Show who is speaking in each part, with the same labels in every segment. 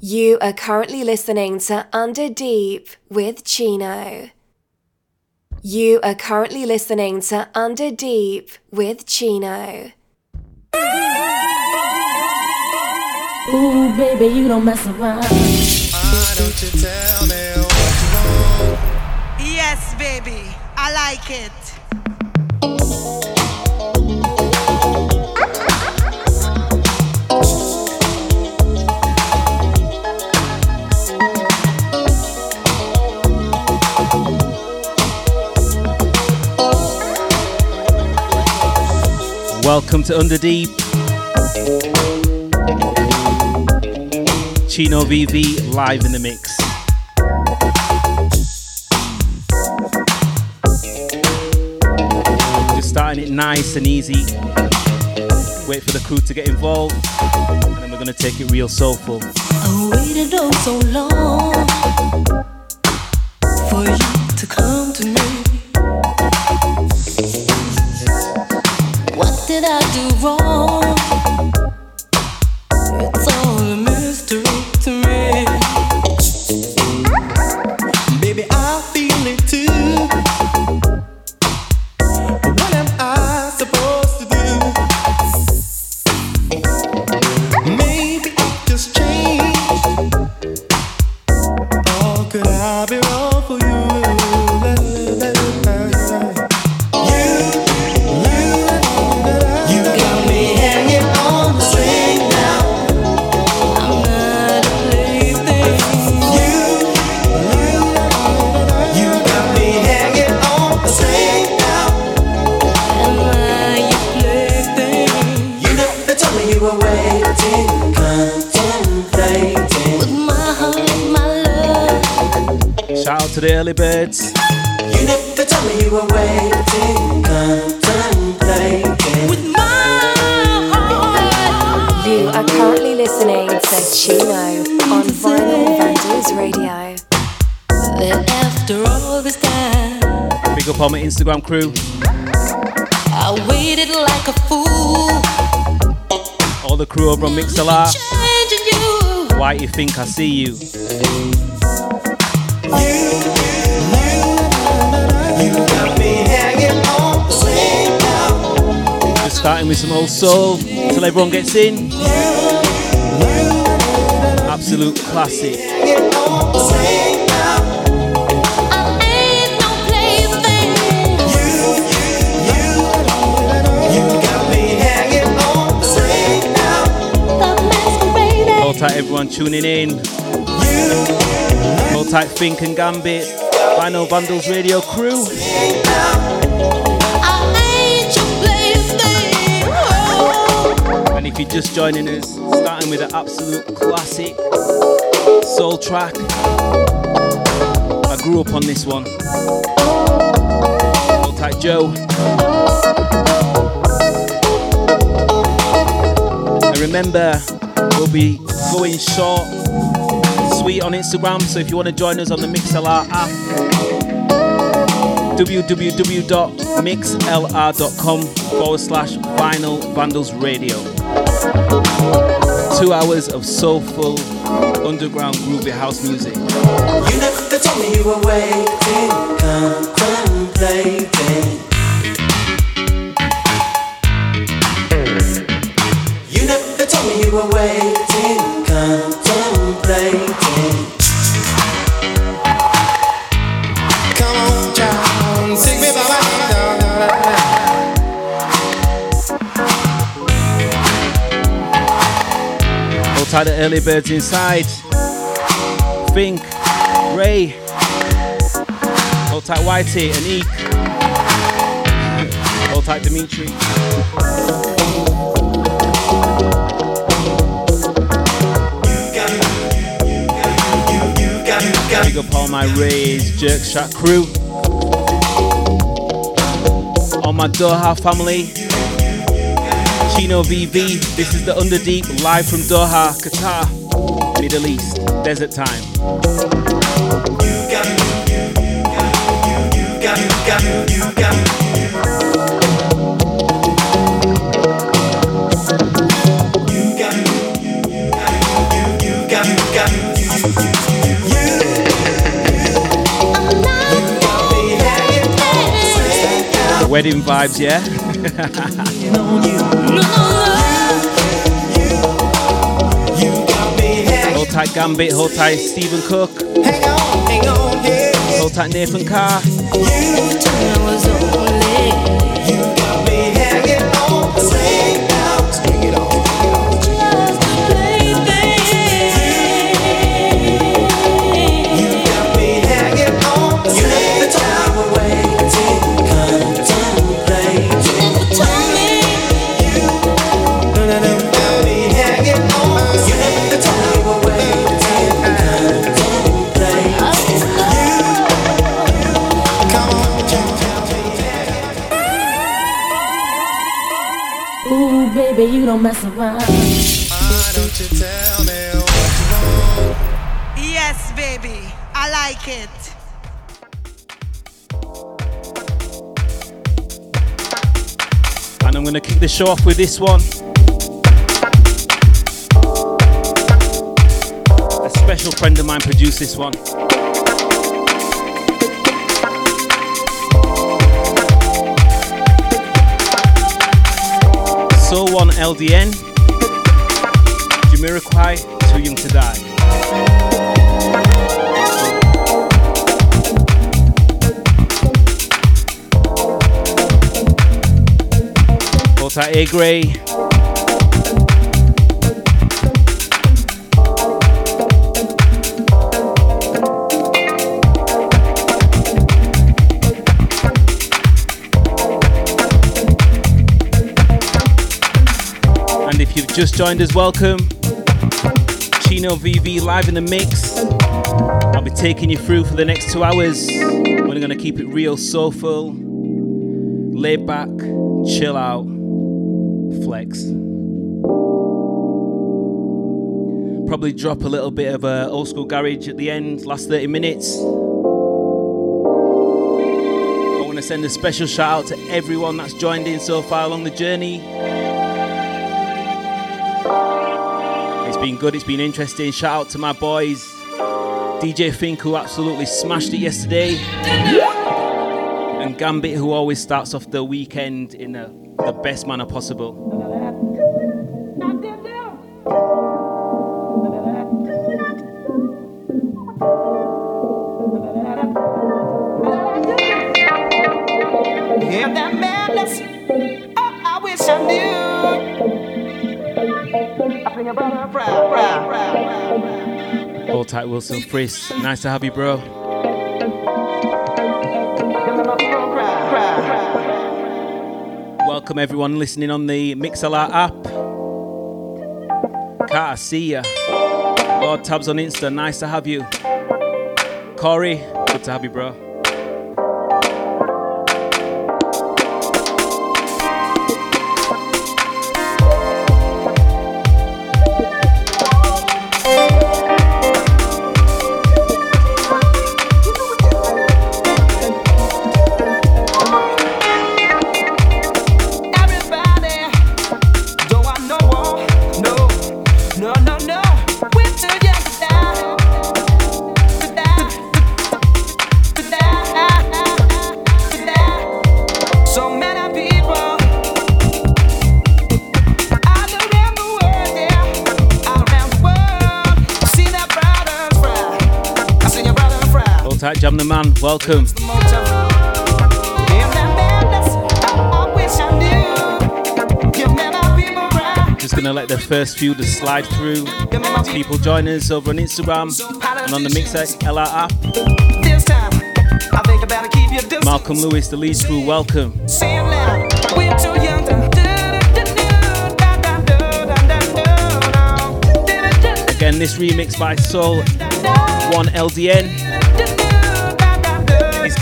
Speaker 1: You are currently listening to Under Deep with Chino. You are currently listening to Under Deep with Chino.
Speaker 2: Ooh, baby, you don't mess around.
Speaker 3: Why don't you tell me what you want?
Speaker 4: Yes, baby, I like it.
Speaker 5: Welcome to Under Deep. Chino VV live in the mix. Just starting it nice and easy. Wait for the crew to get involved, and then we're gonna take it real soulful.
Speaker 2: I waited oh so long for you to come to me. Did I do wrong?
Speaker 5: Instagram crew.
Speaker 2: I waited like a fool,
Speaker 5: All the crew over on Mixlr. Why you think I see you?
Speaker 3: You got me hanging on the string now.
Speaker 5: Just starting with some old soul till everyone gets in. Absolute classic. Everyone tuning in. Hold tight, Fink and Gambit. Vinyl Vandals Radio crew. And if you're just joining us, starting with an absolute classic soul track. I grew up on this one. Hold tight, Joe. Remember, we'll be going short, sweet on Instagram. So if you want to join us on the Mixlr app, www.mixlr.com forward slash vinyl vandals radio. Two hours of soulful underground groovy house music.
Speaker 3: You never told me you were waiting.
Speaker 5: Hold the early birds inside. Fink, Ray. Hold Whitey and Eek. Hold tight Dimitri. Big up all my Rays, Jerk Shot crew. All my Doha family. Chino VV, this is the Underdeep live from Doha, Qatar, Middle East, desert time.
Speaker 6: got, you got, you, you, you, got me hanging on the.
Speaker 5: Wedding vibes, yeah?
Speaker 6: You got me hanging.
Speaker 5: Hold tight Gambit, hold tight Stephen Cook,
Speaker 6: Hang on, hang on, yeah.
Speaker 5: hold tight Nathan Carr.
Speaker 7: Don't mess around.
Speaker 6: Why don't you tell me what you want?
Speaker 8: Yes, baby. I like it.
Speaker 5: And I'm gonna kick the show off with this one. A special friend of mine produced this one. Soul One LDN, Jamiroquai, Too Young to Die. Hold A Gray. Just joined us, welcome. Chino VV live in the mix. I'll be taking you through for the next two hours. We're going to keep it real soulful, laid back, chill out, flex. Probably drop a little bit of uh, old school garage at the end, last 30 minutes. I want to send a special shout out to everyone that's joined in so far along the journey. Been good, it's been interesting. Shout out to my boys, DJ Fink, who absolutely smashed it yesterday, and Gambit, who always starts off the weekend in the, the best manner possible. Tight, Wilson Friss. Nice to have you, bro. Welcome everyone listening on the Mixlr app. Carter, see ya. Lord Tabs on Insta, nice to have you. Corey, good to have you, bro. Tight, Jam the Man. Welcome. Just gonna let the first few just slide through. People join us over on Instagram and on the Mixer LR app. Malcolm Lewis, the lead crew, welcome. Again, this remix by Soul One LDN. His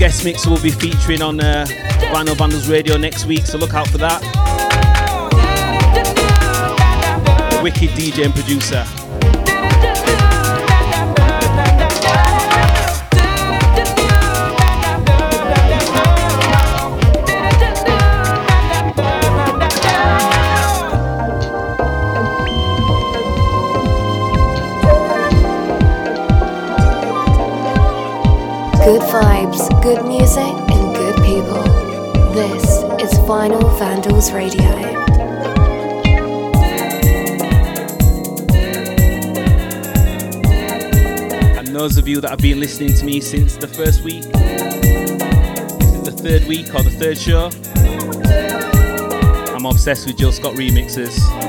Speaker 5: guest mix will be featuring on uh, Vinyl Vandals Radio next week, so look out for that. Wicked DJ and producer.
Speaker 1: Music, and good people. This is Vinyl Vandals Radio.
Speaker 9: And those of you that have been listening to me since the first week, this is the third week or the third show. I'm obsessed with Jill Scott remixes.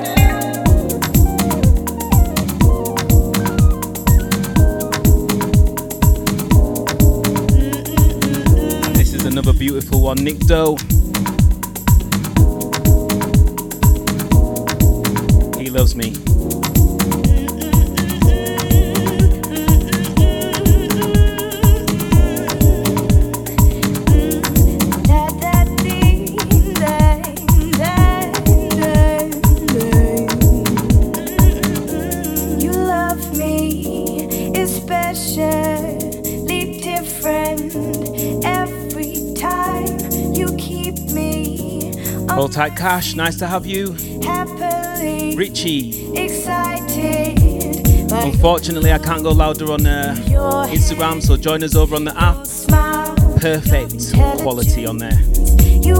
Speaker 9: Beautiful one, Nick Doe. He loves me. Cash. Nice to have you.
Speaker 5: happily
Speaker 9: Richie.
Speaker 5: excited.
Speaker 9: Unfortunately, I can't go louder on uh, Instagram, so join us over on the app. Perfect quality on there.
Speaker 5: you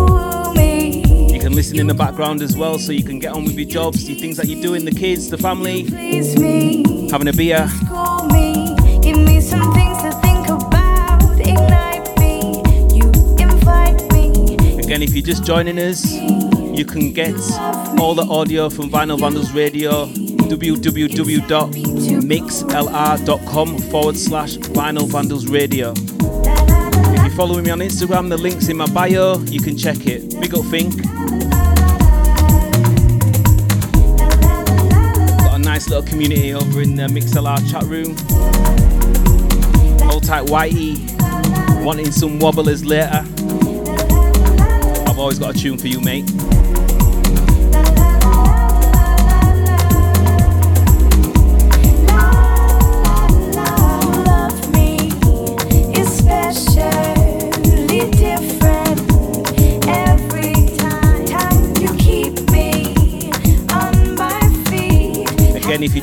Speaker 5: me.
Speaker 9: You can listen in the background as well, so you can get on with your jobs, the things that you're doing, the kids, the family,
Speaker 5: Please me,
Speaker 9: having a beer.
Speaker 5: school me, give me some things to think about, ignite me. You invite me.
Speaker 9: Again, if you're just joining us, you can get all the audio from Vinyl Vandals Radio, www.mixlr.com forward slash Vinyl Vandals Radio. If you're following me on Instagram, the link's in my bio, you can check it. Big up Fink. Got a nice little community over in the MixLR chat room. Hold tight, Whitey. Wanting some wobblers later. I've always got a tune for you, mate.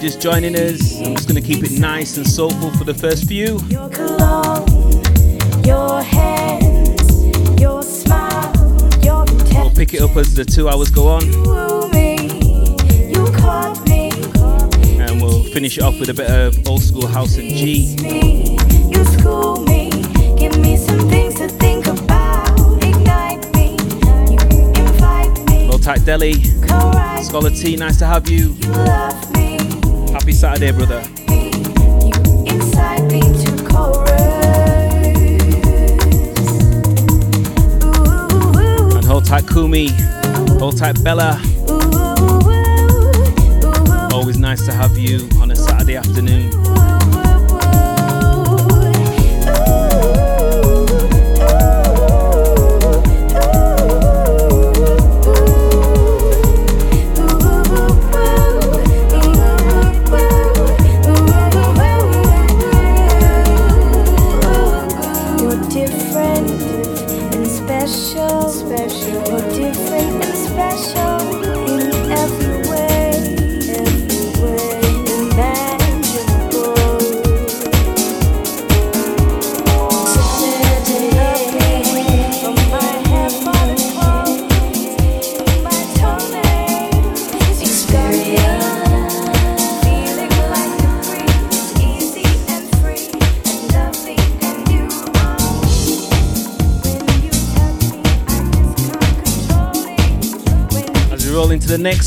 Speaker 9: Just joining us, I'm just going to keep it nice and soulful for the first few.
Speaker 5: Your cologne, your hands, your smile, your
Speaker 9: We'll pick it up as the two hours go on,
Speaker 5: woo me. You caught me,
Speaker 9: and we'll finish it off with a bit of old school house and G.
Speaker 5: me. You school me, give me some things to think about. Ignite me, you invite me.
Speaker 9: Hold tight, Delhi. Scholar T, nice to have you.
Speaker 5: You
Speaker 9: Happy Saturday, brother. And hold tight, Kumi. Hold tight, Bella. Always nice to have you on a Saturday afternoon.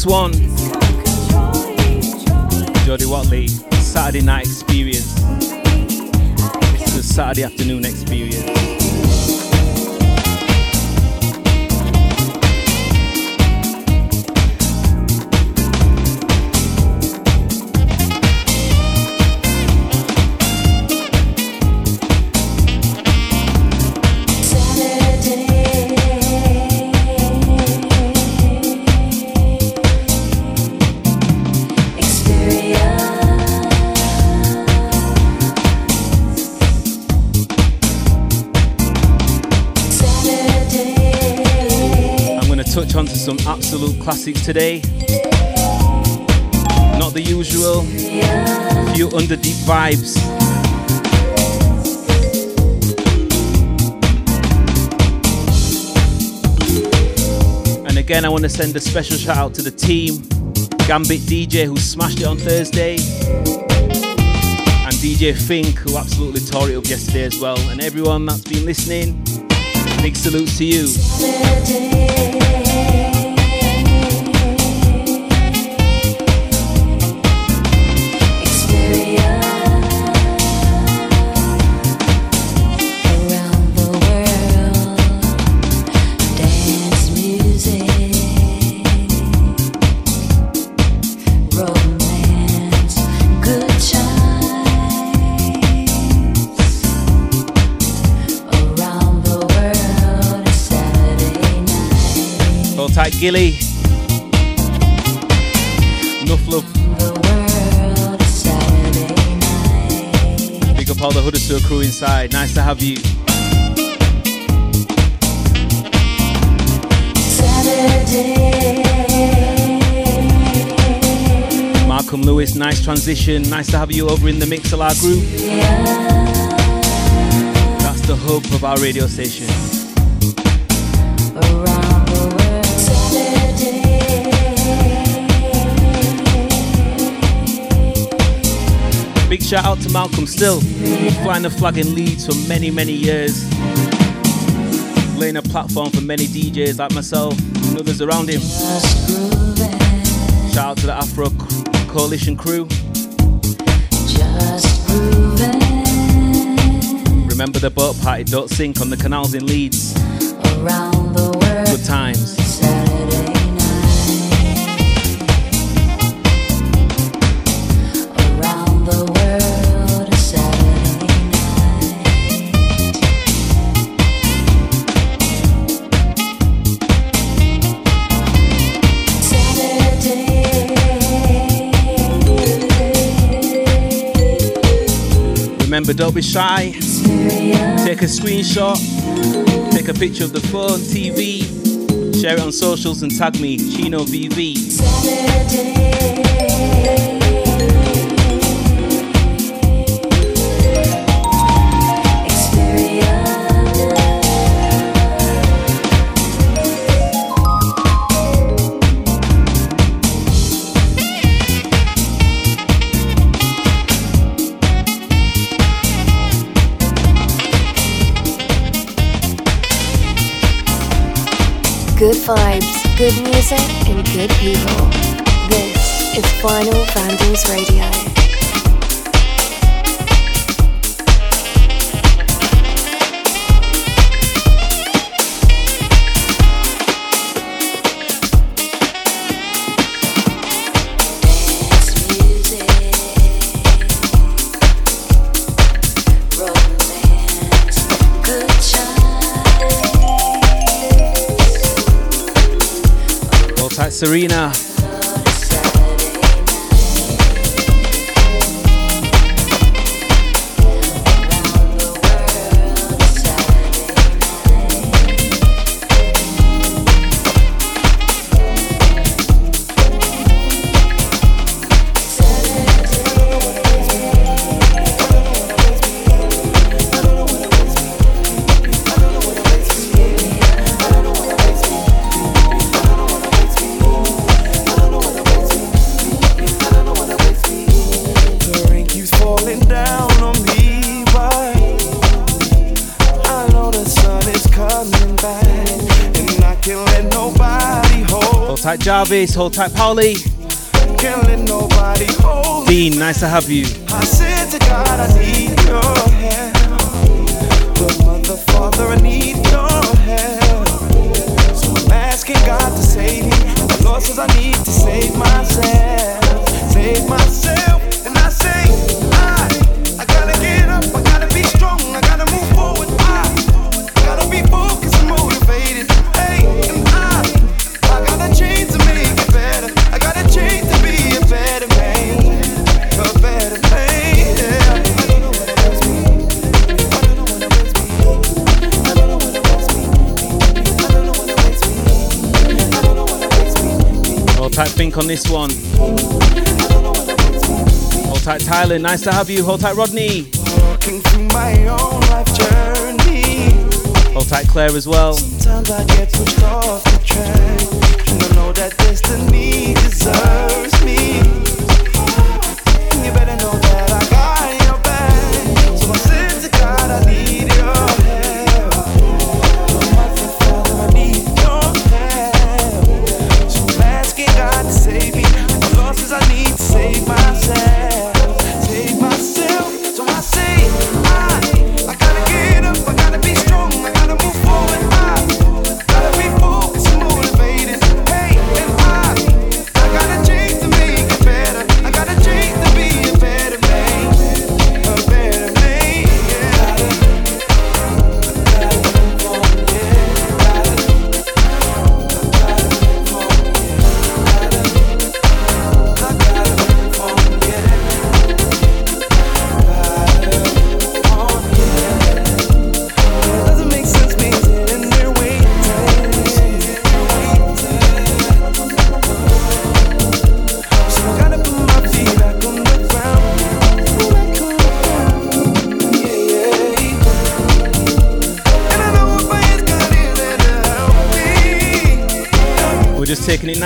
Speaker 9: One, classic today. Not the usual. Few under deep vibes.
Speaker 5: And again, I want to send a special shout out to the team Gambit DJ, who smashed it on Thursday. And DJ Fink, who absolutely tore it up yesterday as well. And everyone that's been listening, big salutes to you. Gilly. Enough love. Big up all the Huddersfield crew inside. Nice to have you.
Speaker 10: Saturday.
Speaker 5: Malcolm Lewis, nice transition. Nice to have you over in the Mixlr group. That's the hub of our radio station. Shout out to Malcolm still, flying the flag in Leeds for many, many years. Laying a platform for many DJs like myself and others around him. Shout out to the Afro Co- Coalition crew. Remember the boat party, don't sink on the canals in Leeds.
Speaker 10: Around the world,
Speaker 5: Good times. Remember, don't be shy. Take a screenshot, take a picture of the phone, TV, share it on socials and tag me, Chino VV.
Speaker 1: Good vibes, good music, and good people. This is Vinyl Vandals Radio.
Speaker 5: Serena. Jarvis. Hold tight, Paulie.
Speaker 6: can't nobody hold.
Speaker 5: Dean, nice to have you.
Speaker 6: I said to God, I need your help, but mother, father, I need your help. So I'm asking God to save me. The Lord says I need to save myself, save myself.
Speaker 5: think on this one. Hold tight, Tyler. Nice to have you. Hold tight, Rodney. Hold tight, Claire, as well.
Speaker 6: Sometimes I get pushed off the track. And I know that destiny deserves me.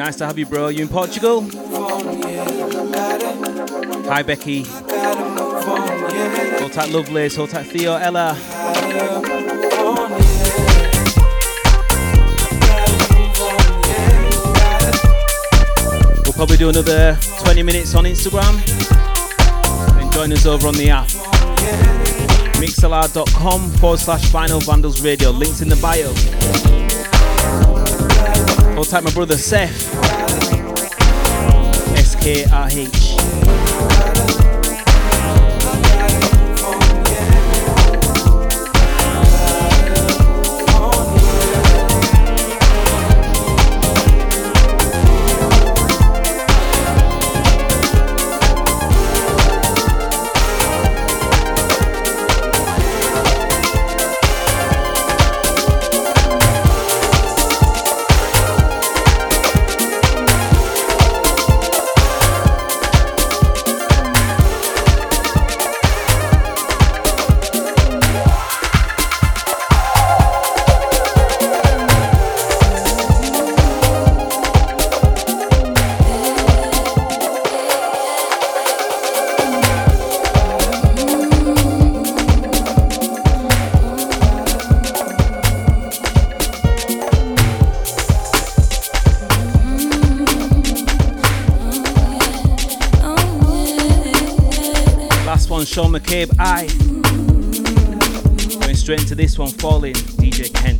Speaker 11: Nice
Speaker 6: to
Speaker 11: have you, bro. You in Portugal? Hi, Becky. Hold tight, Lovelace. Hold tight, Theo, Ella. We'll probably do another 20 minutes on Instagram and join us over on the app. Mixlr.com forward slash Vinyl vandals radio. Links in the bio. Hold type my brother Seth. S K R H. Sean McCabe, I. Going straight into this one, Falling, DJ Kent.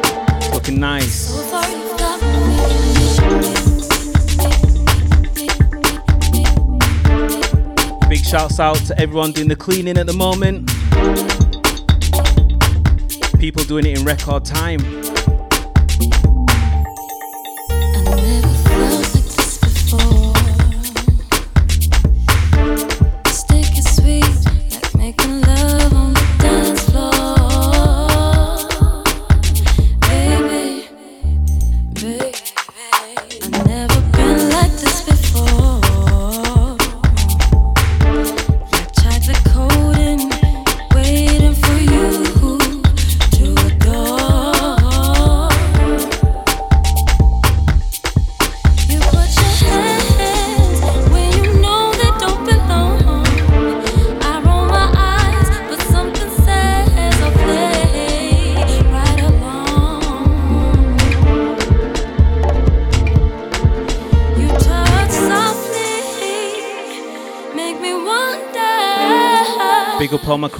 Speaker 11: Nice big shouts out to everyone doing the cleaning at the moment. People doing it in record time.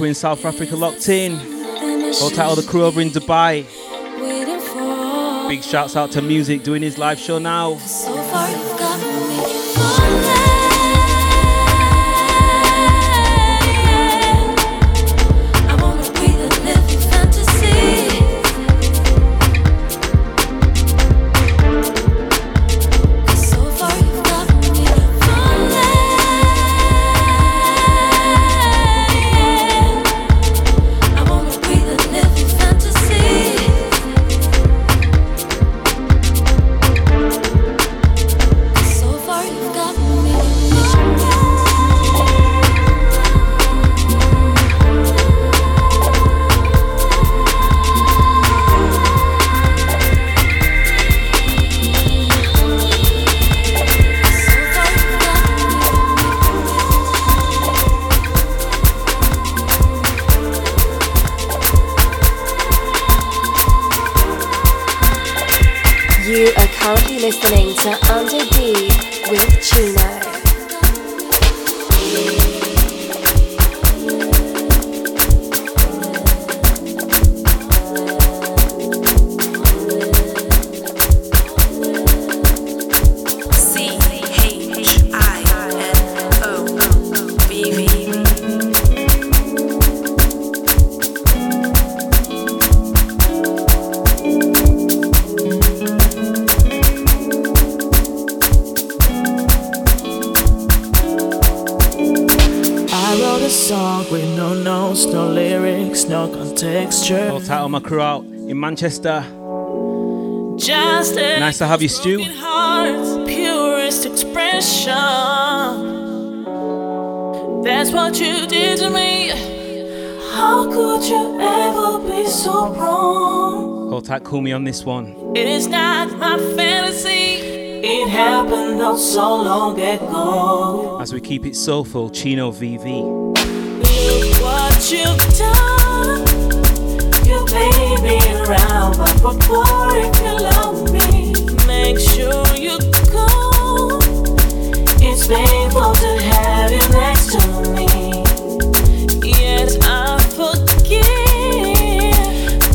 Speaker 11: In South Africa locked in. Shout out all the crew over in Dubai. Big shouts out to Music doing his live show now.
Speaker 7: So
Speaker 11: crew out in Manchester.
Speaker 12: Just
Speaker 11: Nice to have you, Stu.
Speaker 12: heart's purest expression. That's what you did to me. How could you ever be so wrong?
Speaker 11: Tight, call me on this one.
Speaker 12: It is not my fantasy. It happened not so long ago.
Speaker 11: As we keep it soulful, Chino VV.
Speaker 12: Me around, but before if you love me, make sure you go. It's painful to have you next to me. Yes, I forgive,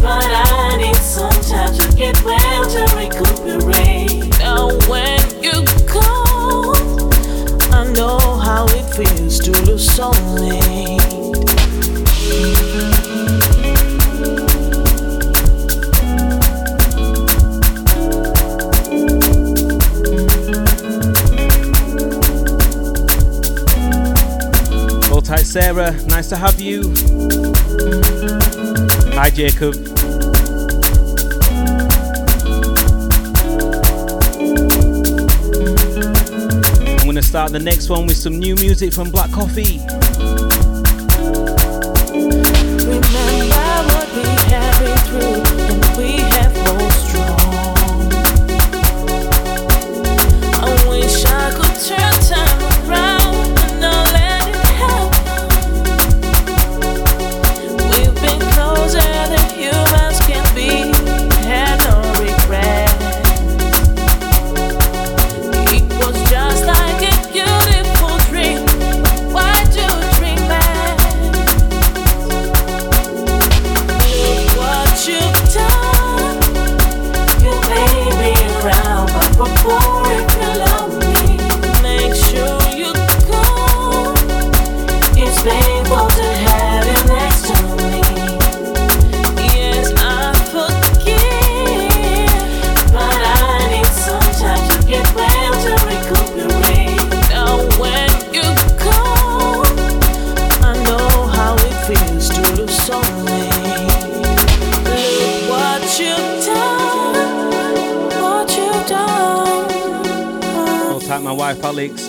Speaker 12: but I need some time to get well to recuperate. Now when you go, I know how it feels to lose soulmate.
Speaker 11: Tight, Sarah. Nice to have you. Hi, Jacob. I'm gonna start the next one with some new music from Black Coffee.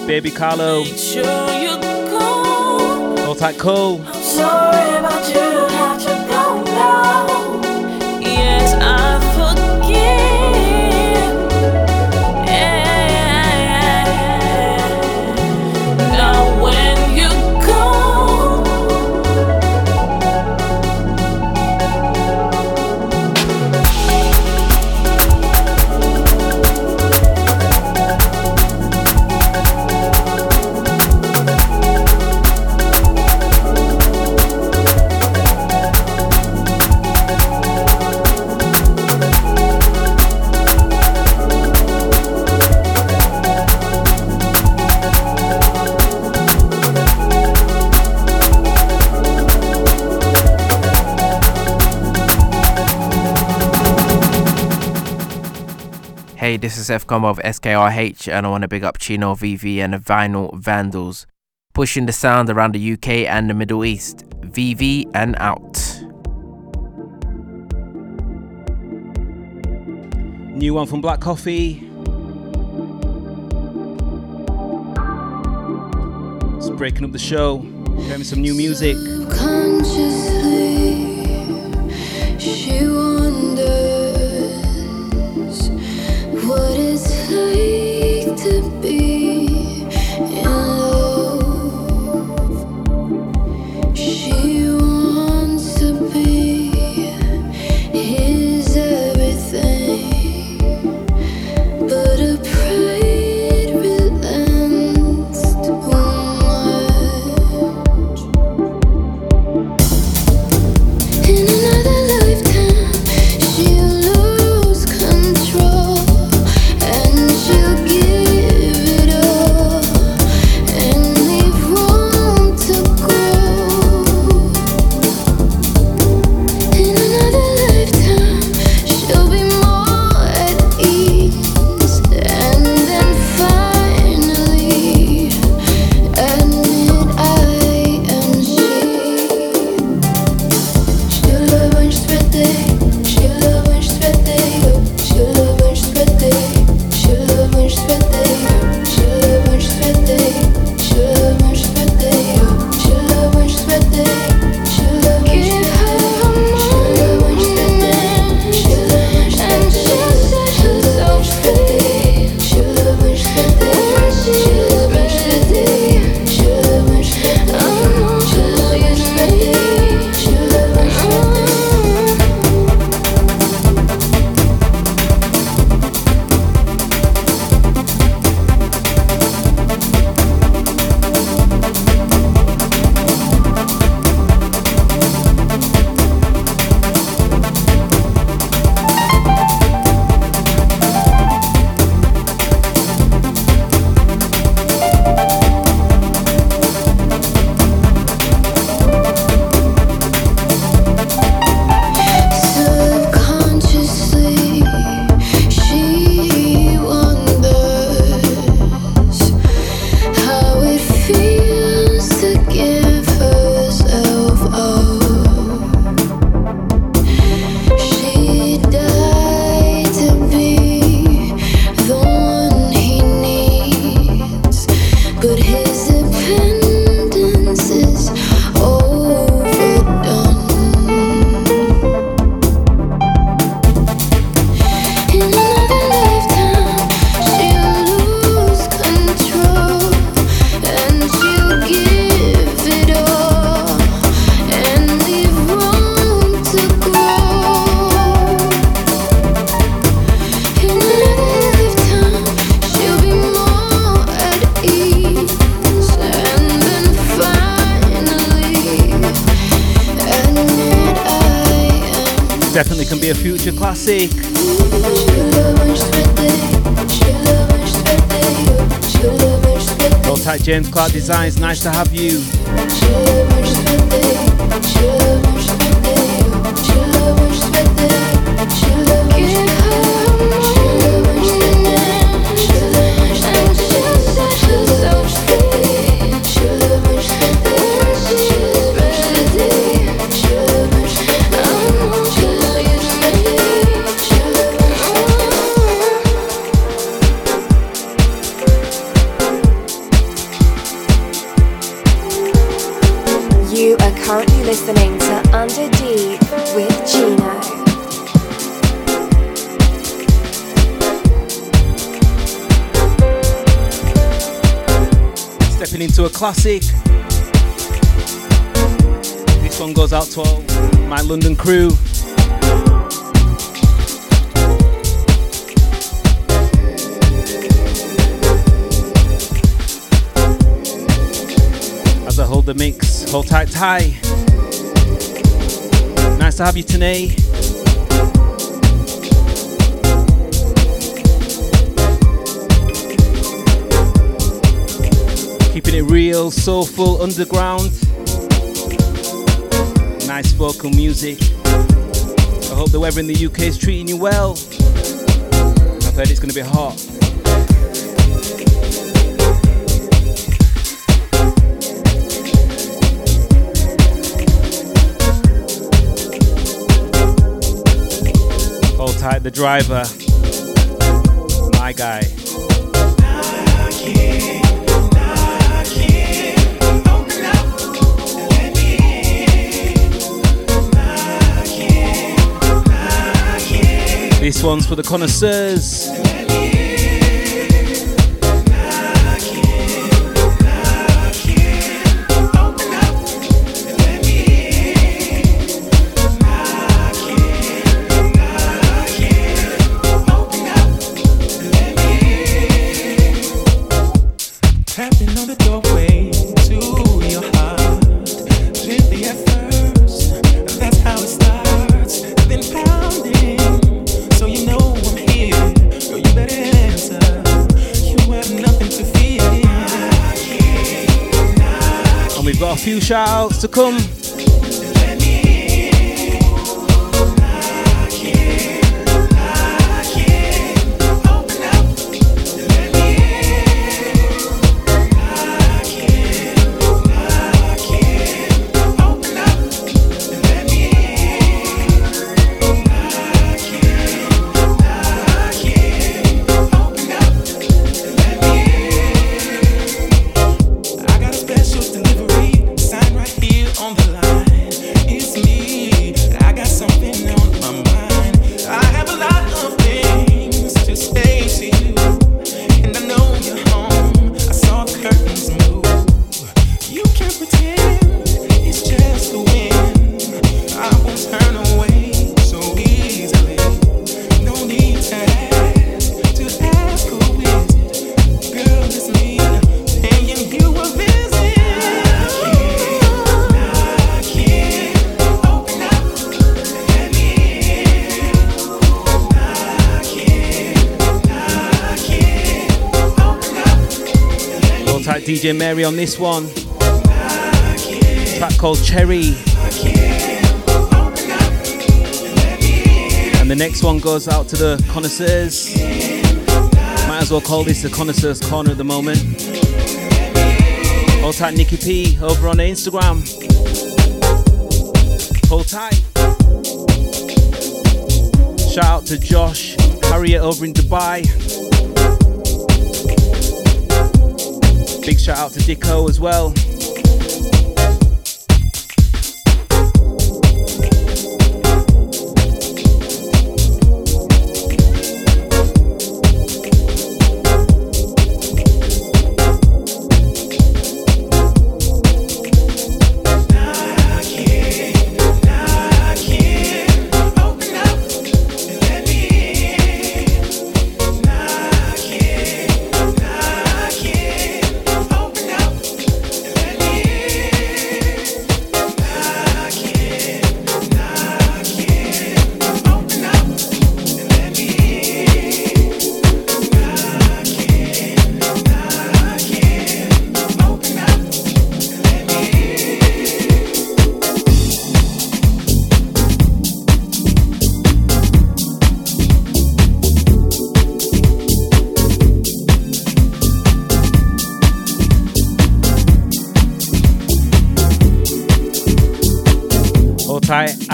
Speaker 13: Baby Carlo.
Speaker 12: Make sure you go.
Speaker 13: Go tight, cool.
Speaker 12: I'm sorry about you.
Speaker 14: XSF come of SKRH, and I want to big up Chino VV and the Vinyl Vandals, pushing the sound around the UK and the Middle East. VV and out.
Speaker 13: New one from Black Coffee. It's breaking up the show, showing me some new music.
Speaker 15: She wonders
Speaker 13: thấy sake. Tight, James Clark Designs. Nice to have you.
Speaker 5: Into a classic. This one goes out to all my London crew. As I hold the mix, hold tight, tie. Nice to have you today. Real, soulful, underground. Nice vocal music. I hope the weather in the UK is treating you well. I've heard it's going to be hot. Hold tight, the driver. My guy. One's for the connoisseurs. Few shout outs to come. DJ Mary on this one. Track called Cherry. And the next one goes out to the connoisseurs. Might as well call this the connoisseurs corner at the moment. Hold tight, Nikki P over on Instagram. Hold tight. Shout out to Josh, Harriet over in Dubai. Big shout out to Dicko as well.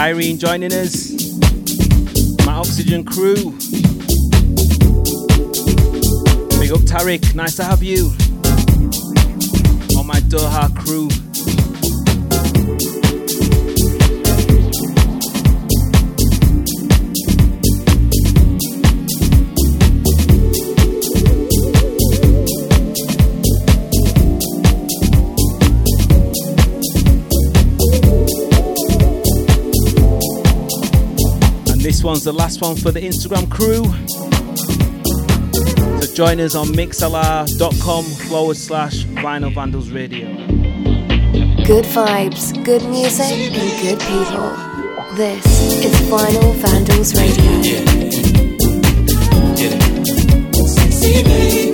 Speaker 5: Irene joining us. My oxygen crew. Big up Tarek, nice to have you. On my Doha crew. one's the last one for the Instagram crew. So join us on mixlr.com forward slash vinyl vandals radio.
Speaker 1: Good vibes, good music, and good people. This is Vinyl Vandals Radio.
Speaker 10: Yeah. Yeah.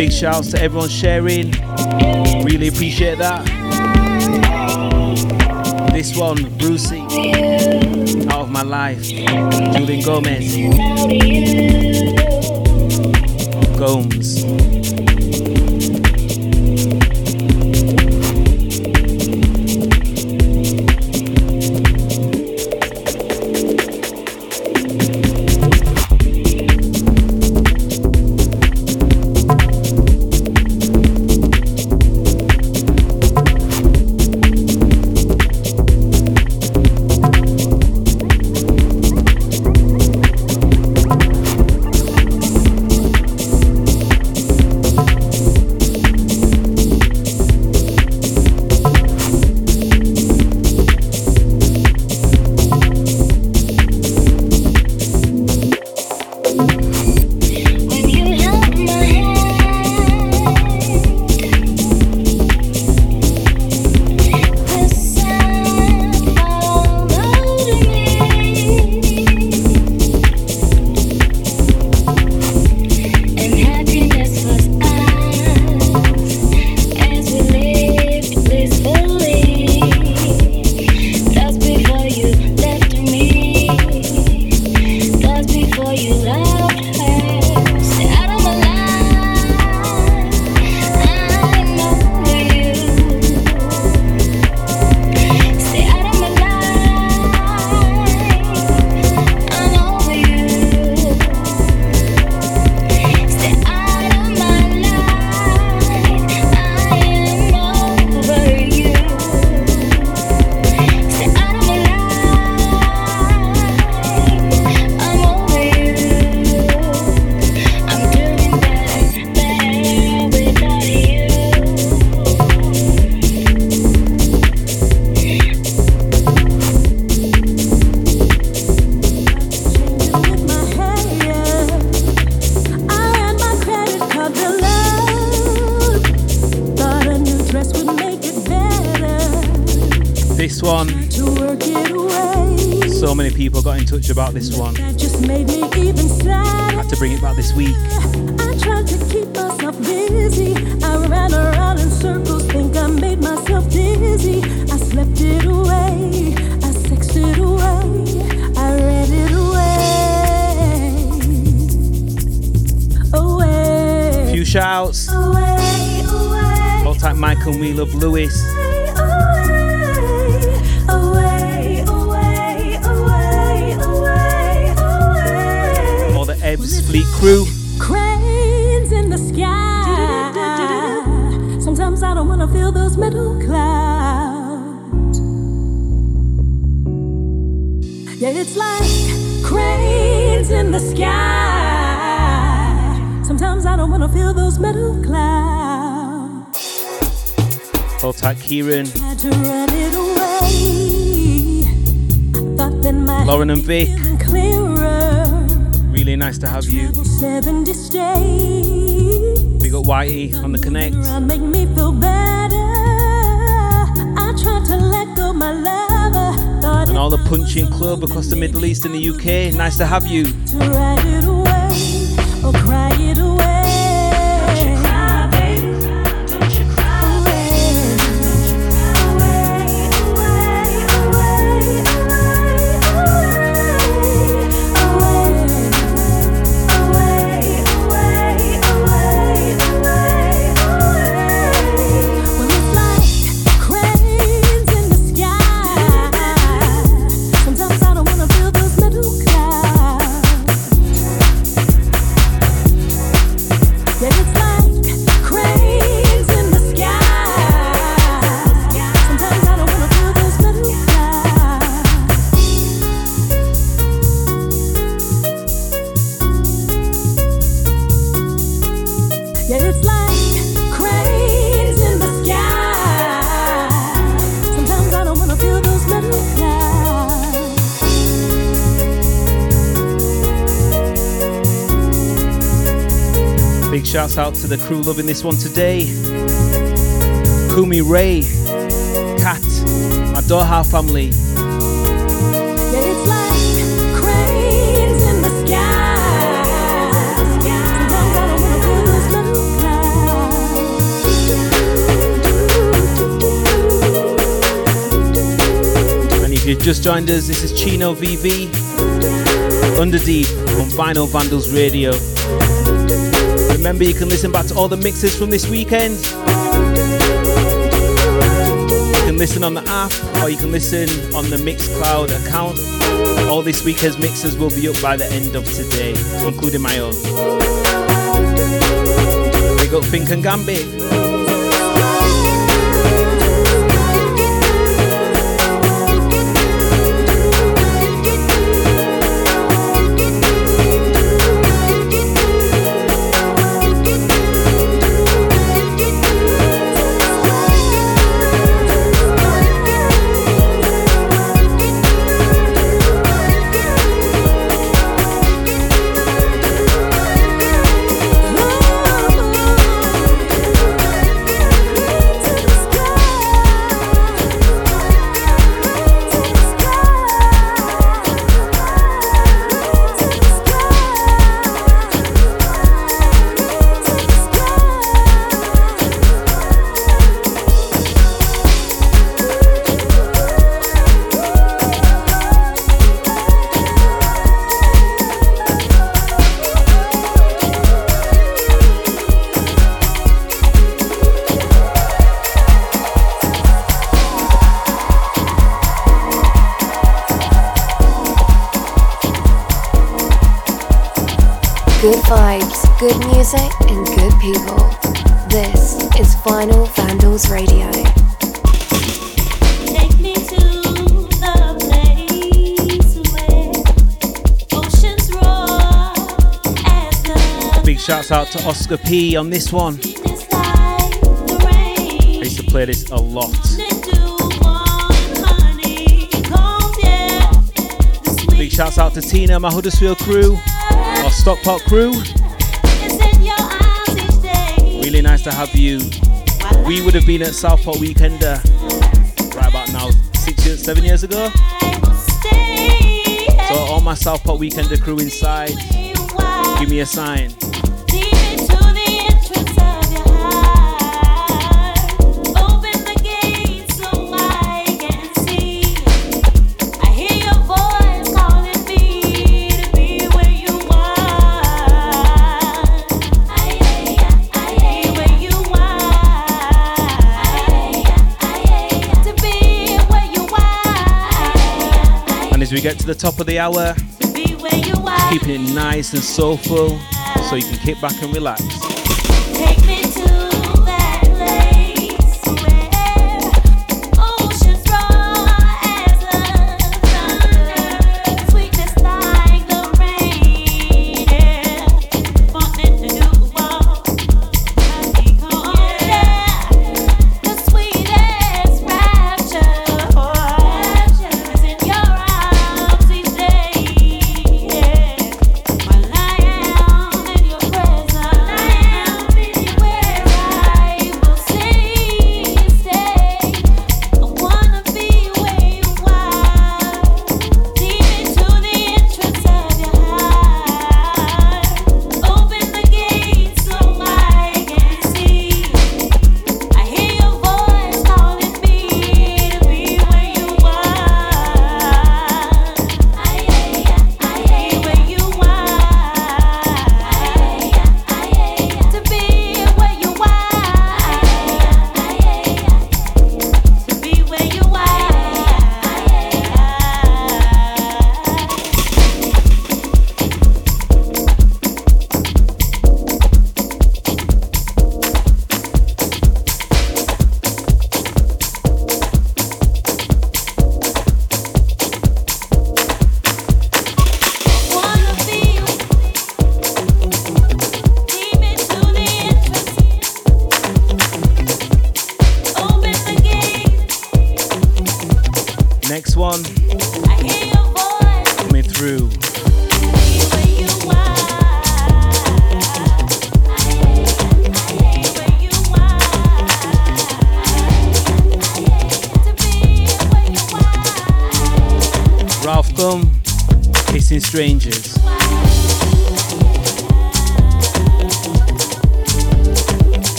Speaker 5: Big shouts to everyone sharing. Really appreciate that. This one, Brucey, out of my life. Julian Gomez. Gomes.
Speaker 11: About this one.
Speaker 5: Don't wanna feel those metal clouds.
Speaker 11: Hold tight, Kieran.
Speaker 5: Had to run it away. Thought that my
Speaker 11: Lauren and Vic. Really nice to have you.
Speaker 5: 70.
Speaker 11: We got Whitey on the Connect.
Speaker 5: make me feel better. I tried to let go my lover.
Speaker 11: And all the punching club across the Middle East and the UK. Nice to have you. Shouts out to the crew loving this one today. Kumi Ray, Kat, my Doha family.
Speaker 5: Yeah, it's like cranes in the sky. Sometimes I don't wanna feel those metal
Speaker 11: And if you've just joined us, this is Chino VV, Underdeep on Vinyl Vandals Radio. Remember, you can listen back to all the mixes from this weekend. You can listen on the app or you can listen on the Mixcloud account. All this weekend's mixes will be up by the end of today, including my own. Big up Fink and Gambit. Oscar P on this one. I used to play this a lot. Big shouts out to Tina, my Huddersfield crew, our Stockport crew. Really nice to have you. We would have been at Southport Weekender right about now,
Speaker 16: six years, seven years ago. So all my Southport Weekender crew inside, give me a sign. get to the top of the hour. Keeping it nice and soulful so you can kick back and relax.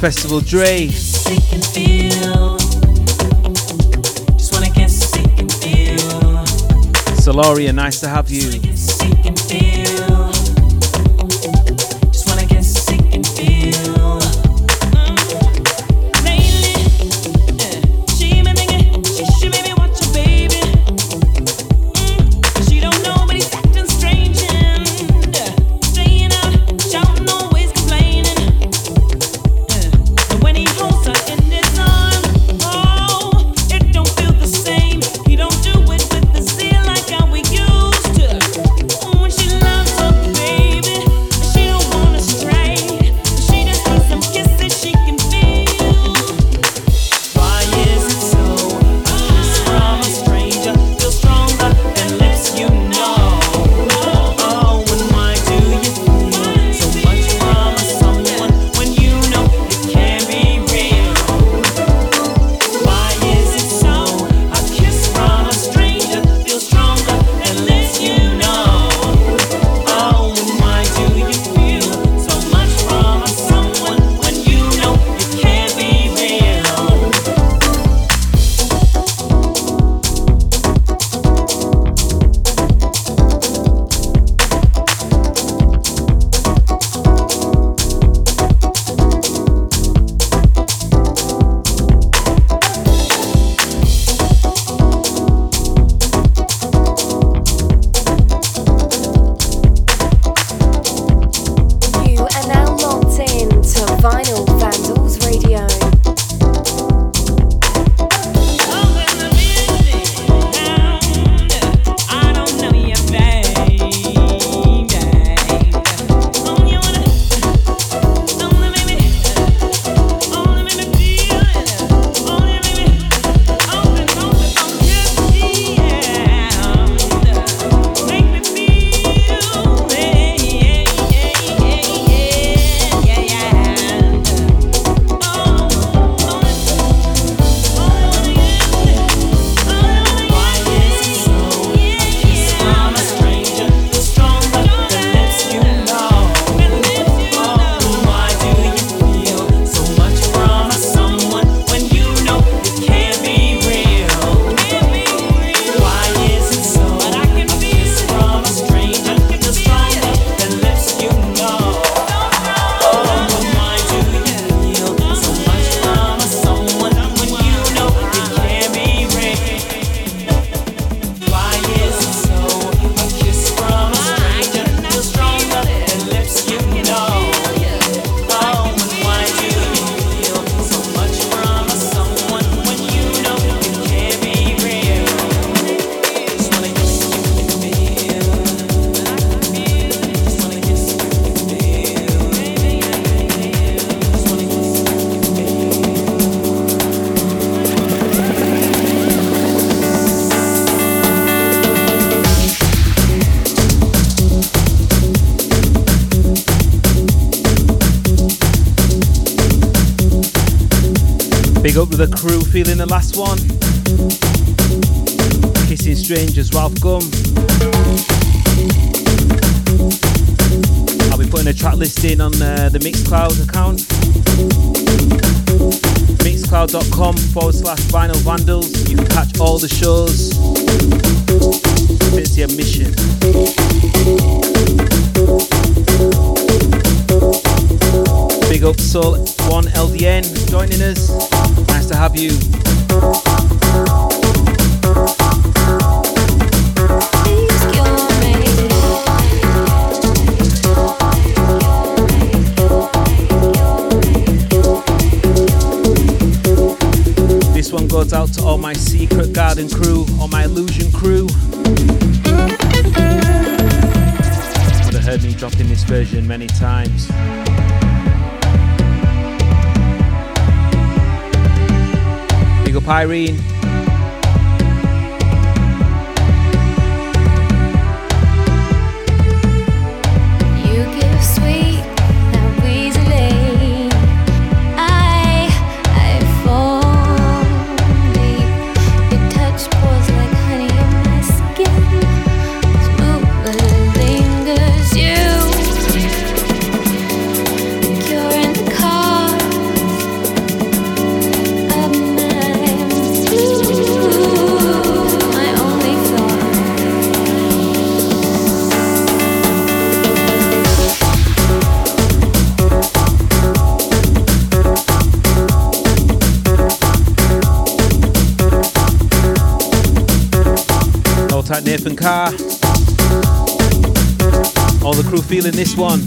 Speaker 16: Festival Dre. Solaria, nice to have you.
Speaker 17: The
Speaker 11: crew feeling the last one. Kissing Strangers, Ralf Gum. I'll be putting a track listing on uh, the Mixcloud account. Mixcloud.com forward slash vinyl vandals. You can catch all the shows. It's the mission. Big up Soul One LDN joining us. To have you. This one goes out to all my Secret Garden crew, all my Illusion crew. Would have heard me dropping this version many times. Big Tight, Nathan Carr. All the crew feeling this one.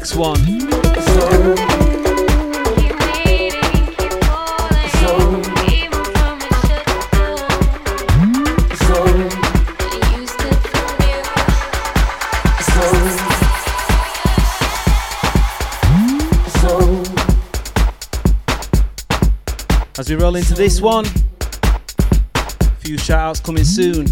Speaker 11: Next one. As we roll into this one, a few shout outs coming soon.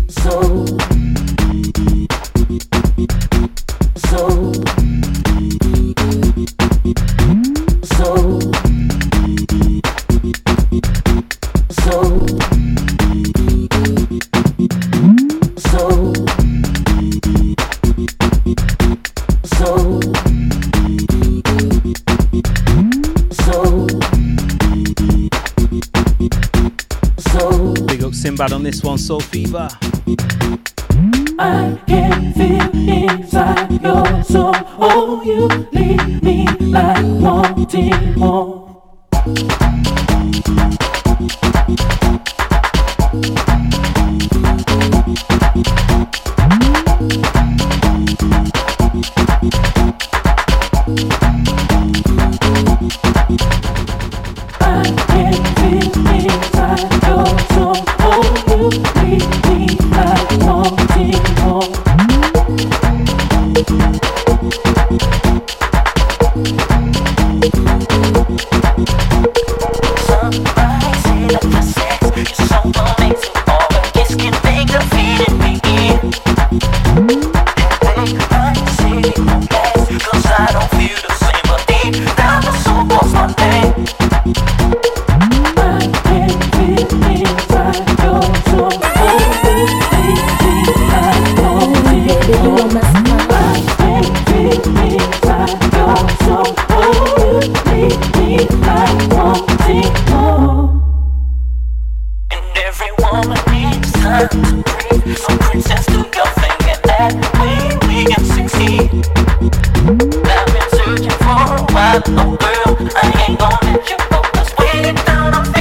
Speaker 11: On this one, Soul Fever.
Speaker 18: I
Speaker 7: ain't gonna let you go. Cause waiting down, I'm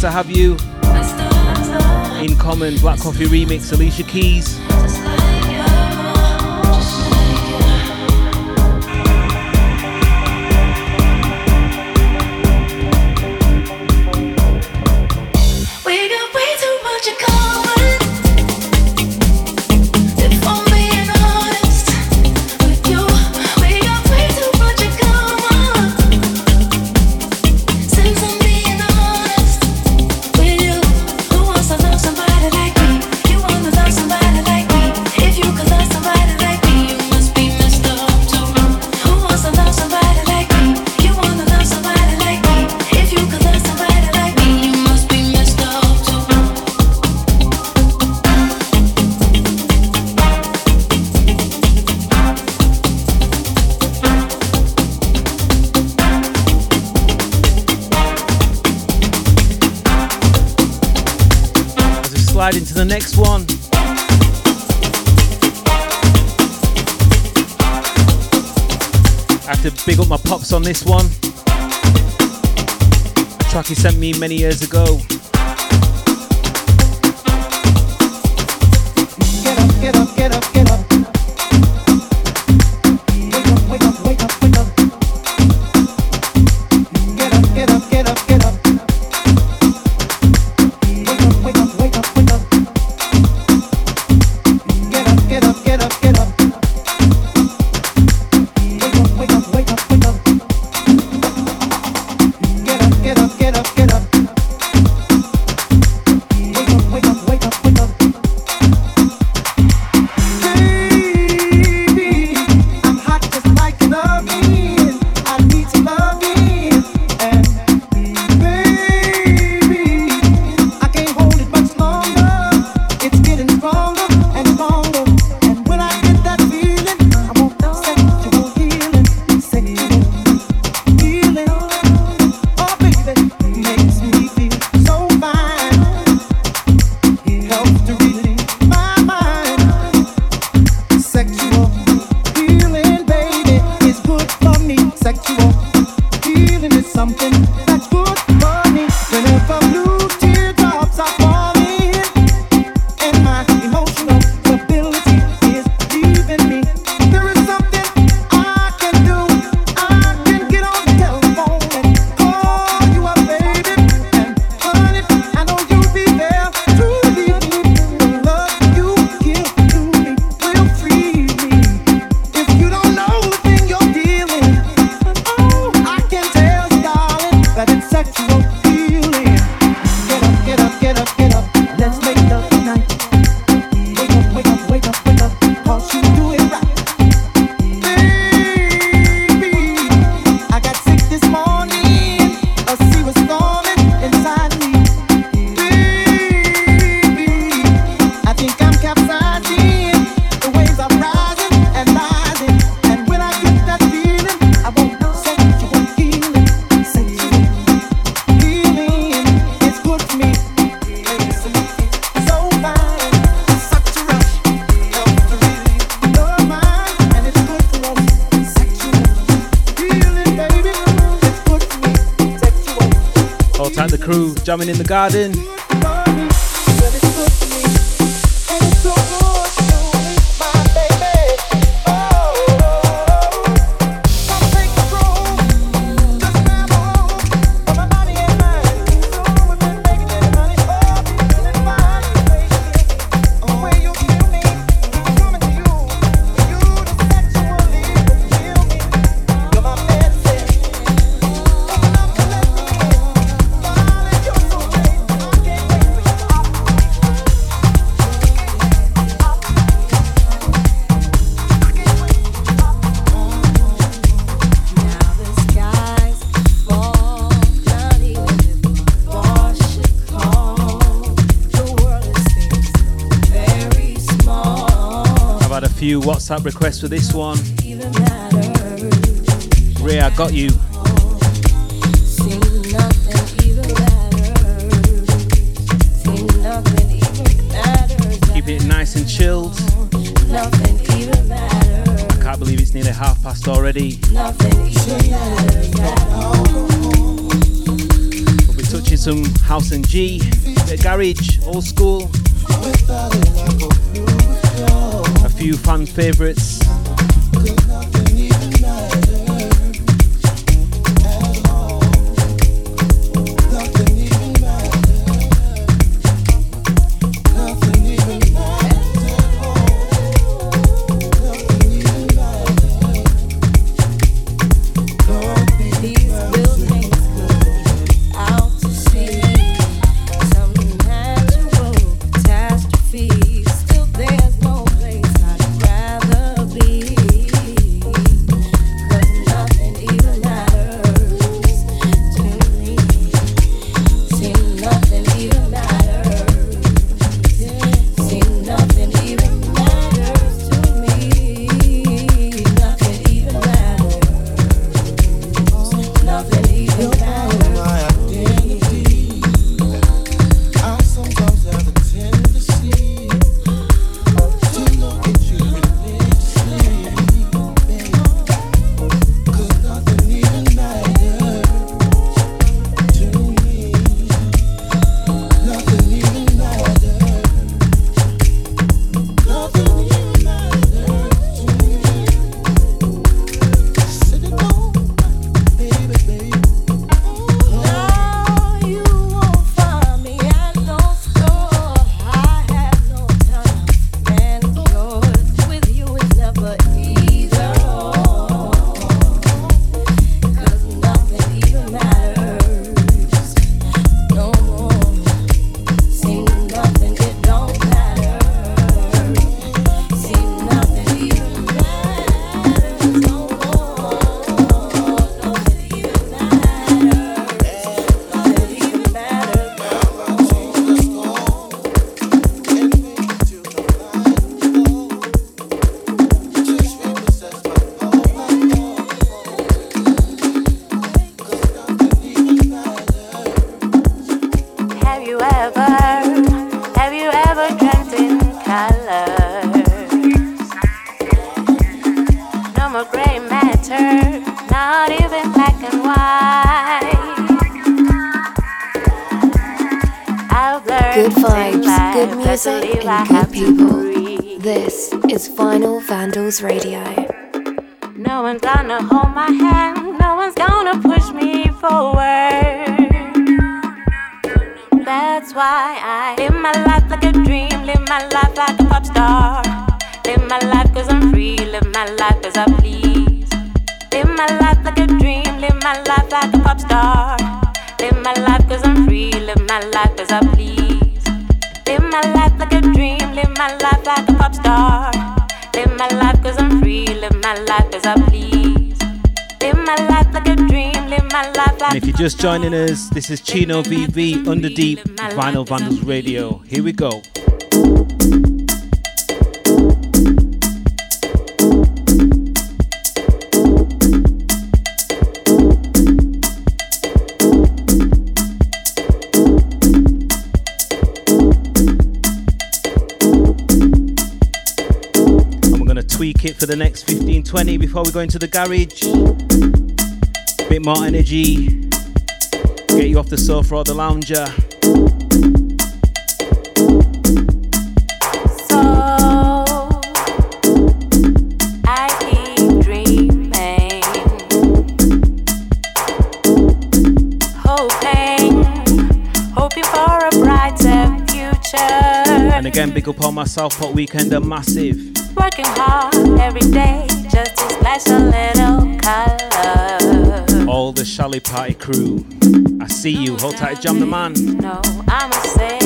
Speaker 7: To
Speaker 4: have you? In common, Black Coffee Remix, Alicia Keys. on this one. A track he sent me many years ago.
Speaker 9: garden. Up request for this
Speaker 4: one. Ria, I got you. Keeping it nice and chilled. I can't believe it's
Speaker 5: nearly half past already. We'll be touching some house and G, garage, old school few fan favourites
Speaker 1: Radio.
Speaker 5: just joining us, this is Chino VV Under Deep Vinyl Vandals Radio. Here we go. tweak it for the next 15 20 before we go into the garage. Bit more energy the sofa or the lounger. And again, big up on my Southport weekend, a massive.
Speaker 7: Working hard every day just to splash a little color
Speaker 5: all the Shally Party crew. I see you. Hold tight, jam the man.
Speaker 7: No, I'ma say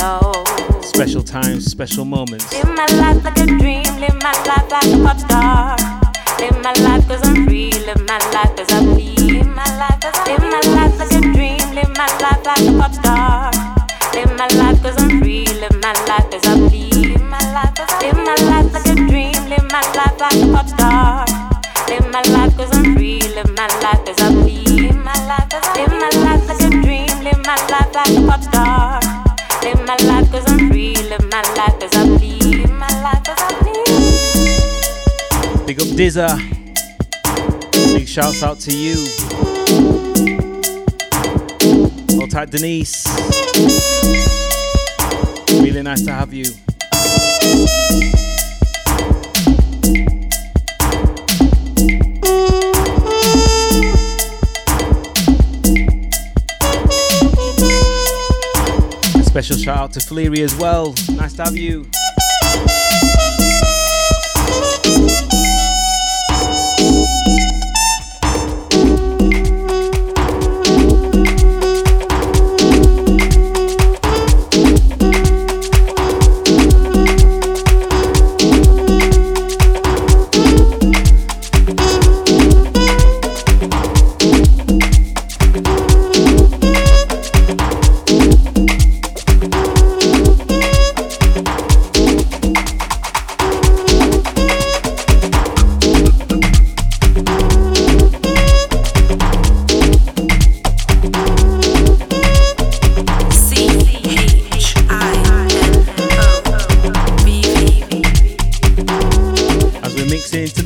Speaker 7: no.
Speaker 5: Special times, special moments.
Speaker 7: Live my life like a dream, live my life like a pop star. Live my life cause I'm free, live my life cause I believe. Live my life live my life like a dream, live my life like a pop star. Live my life cause I'm free, live my life
Speaker 5: Dizza. Big shouts out to you. Well, tight Denise. Really nice to have you. A special shout out to Fleary as well. Nice to have you.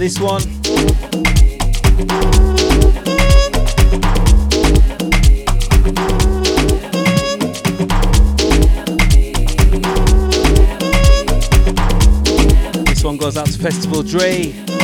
Speaker 5: this one. This one goes out to Festival Dre.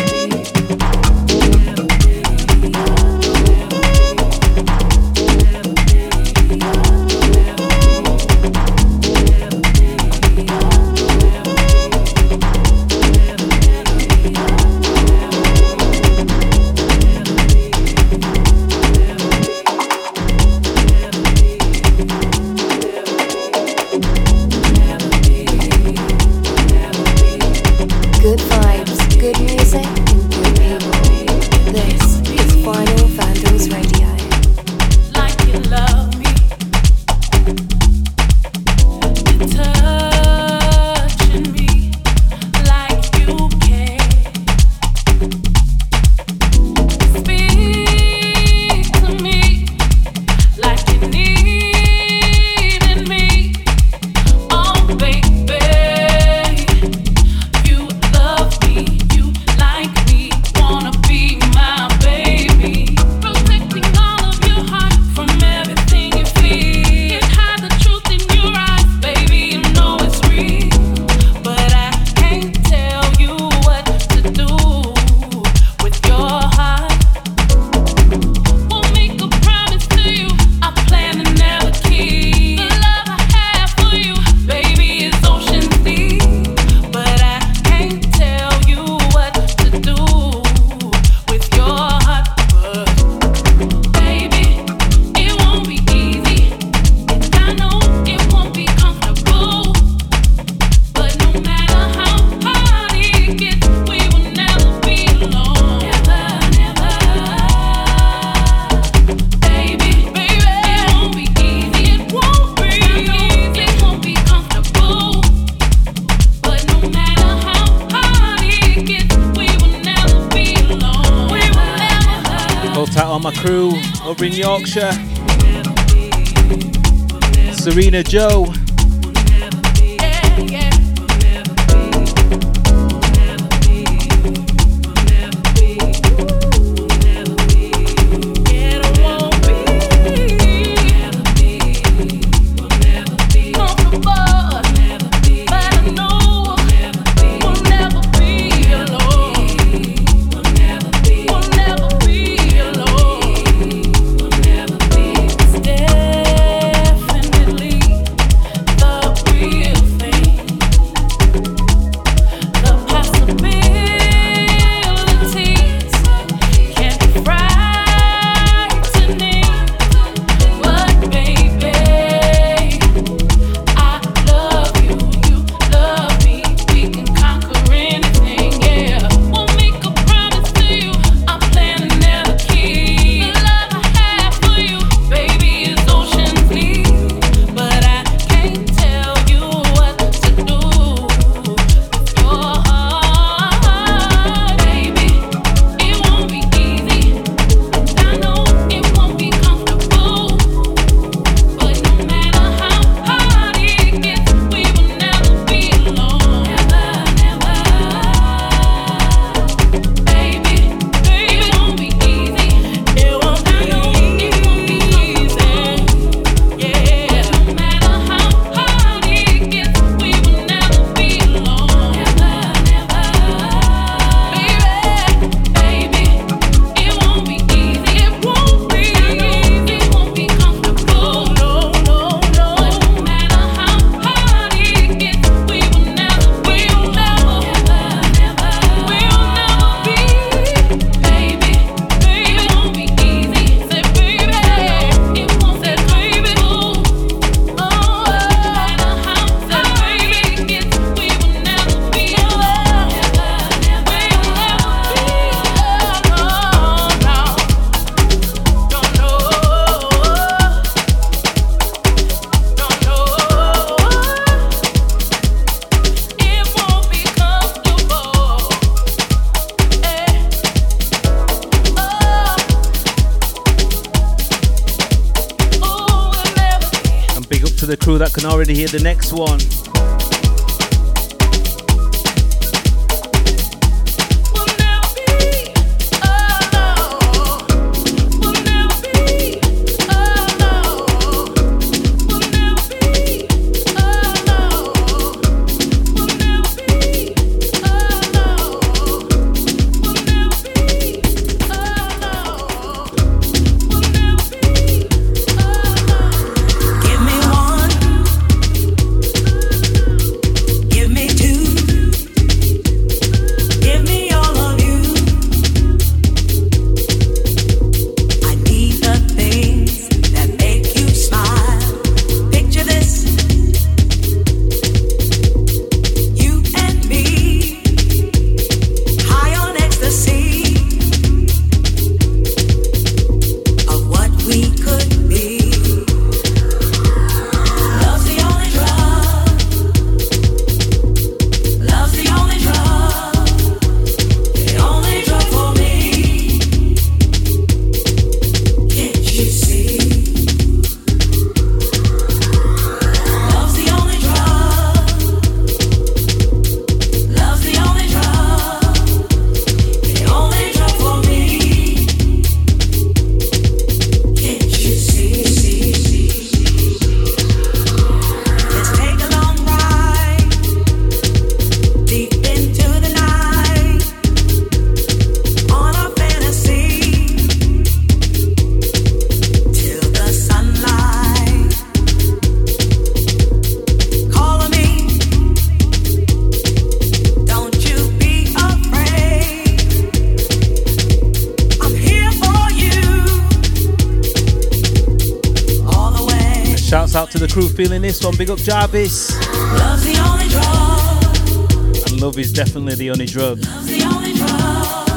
Speaker 11: this one. Big up Jarvis.
Speaker 5: Love's the only drug.
Speaker 11: And love is definitely the only drug.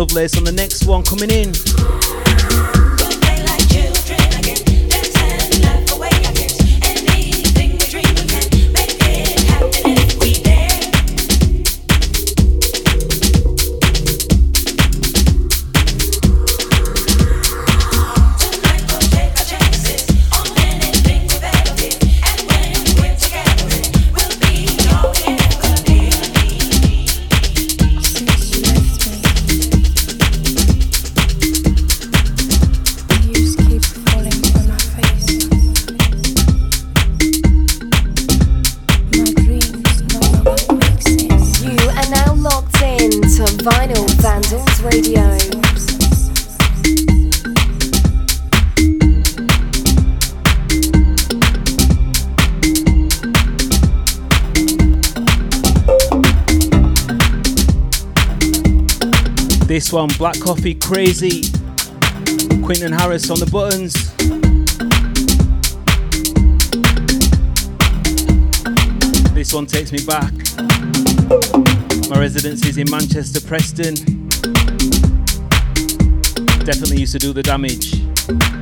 Speaker 11: Lovelace on the next one coming in. one Black Coffee Crazy. Quentin Harris on the buttons. This one takes me back. My residence is in Manchester, Preston. Definitely used to do the damage.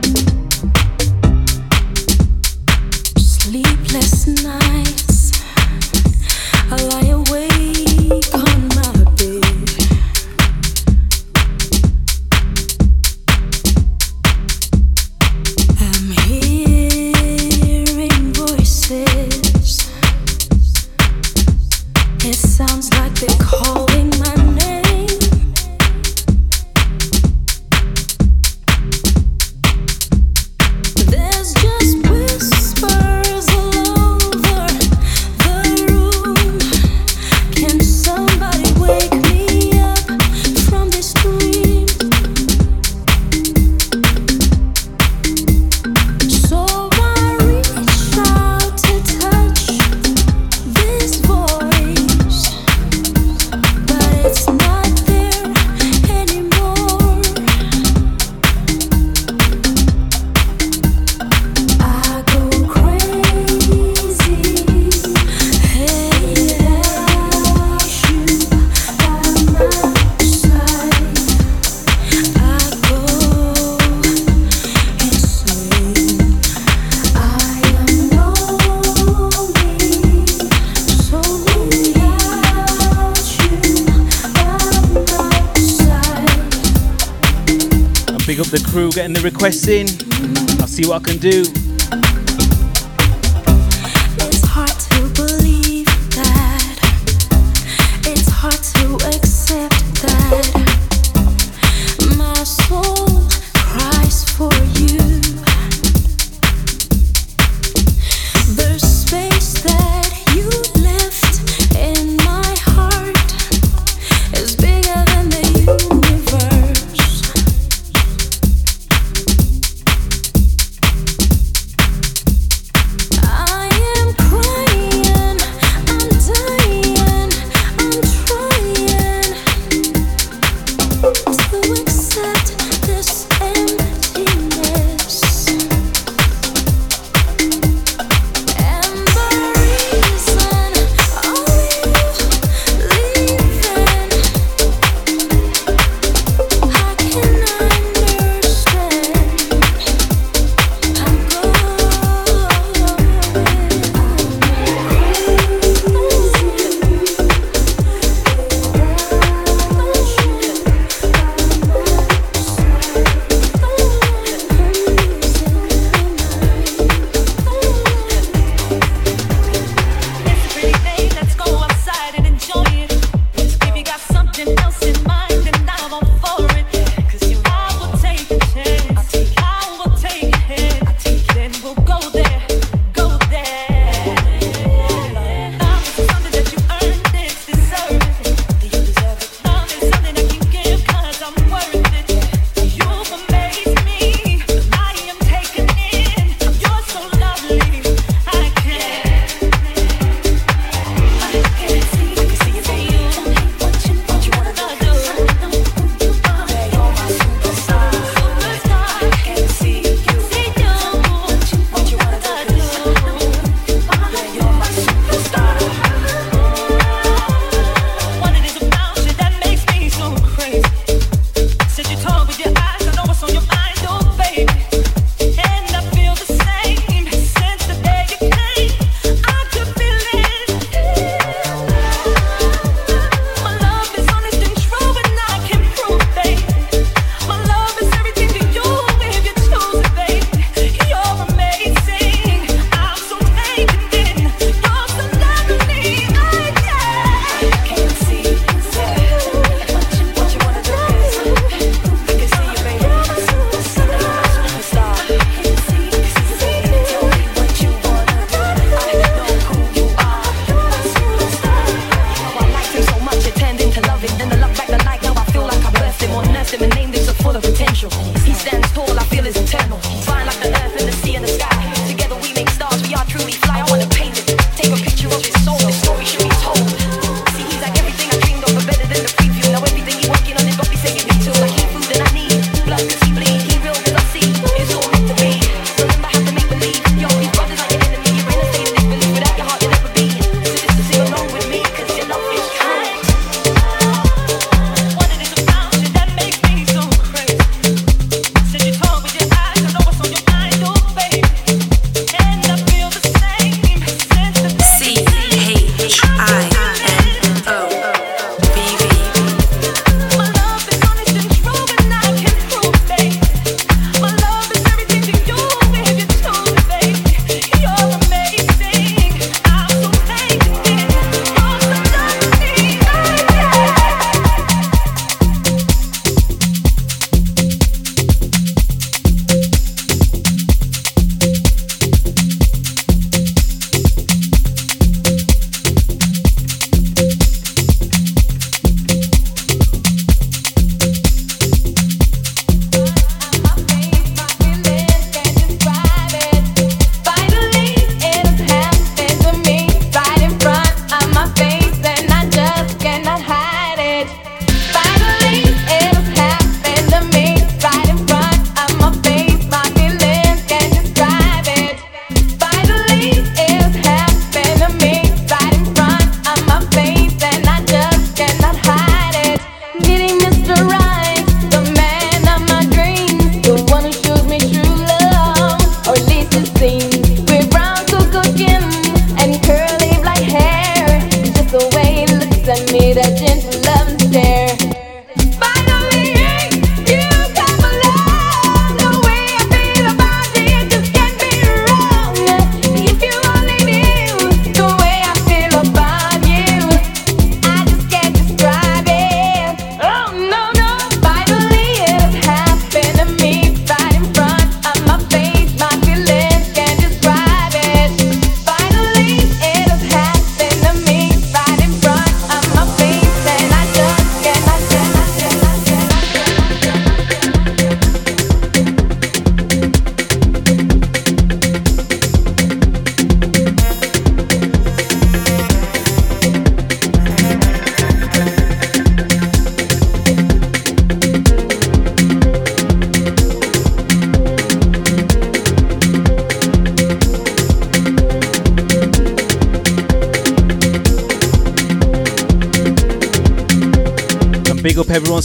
Speaker 11: Requests in.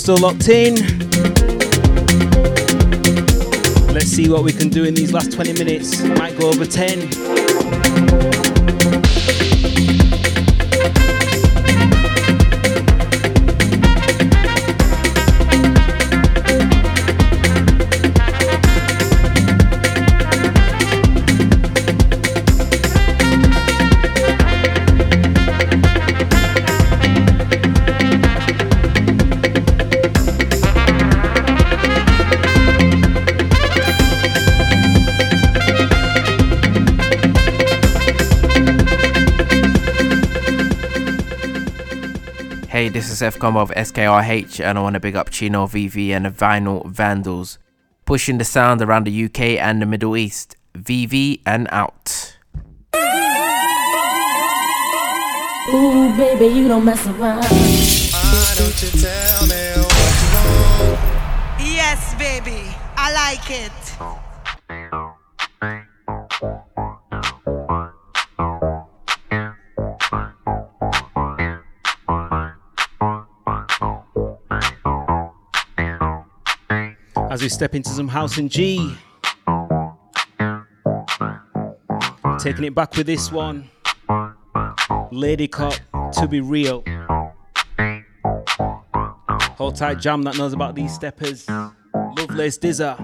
Speaker 5: Still locked in. Let's see what we can do in these last 20 minutes. Might go over 10.
Speaker 14: Hey, this is FCOM of SKRH, and I want to big up Chino VV and the Vinyl Vandals, pushing the sound around the UK and the Middle East. VV and out.
Speaker 11: Ooh, baby, you don't mess around. Why don't you tell me what you want?
Speaker 8: Yes, baby. I like it.
Speaker 5: We step into some house and G. Taking it back with this one. Lady Cop, to be real. Hold tight jam that knows about these steppers. Lovelace Dizzer.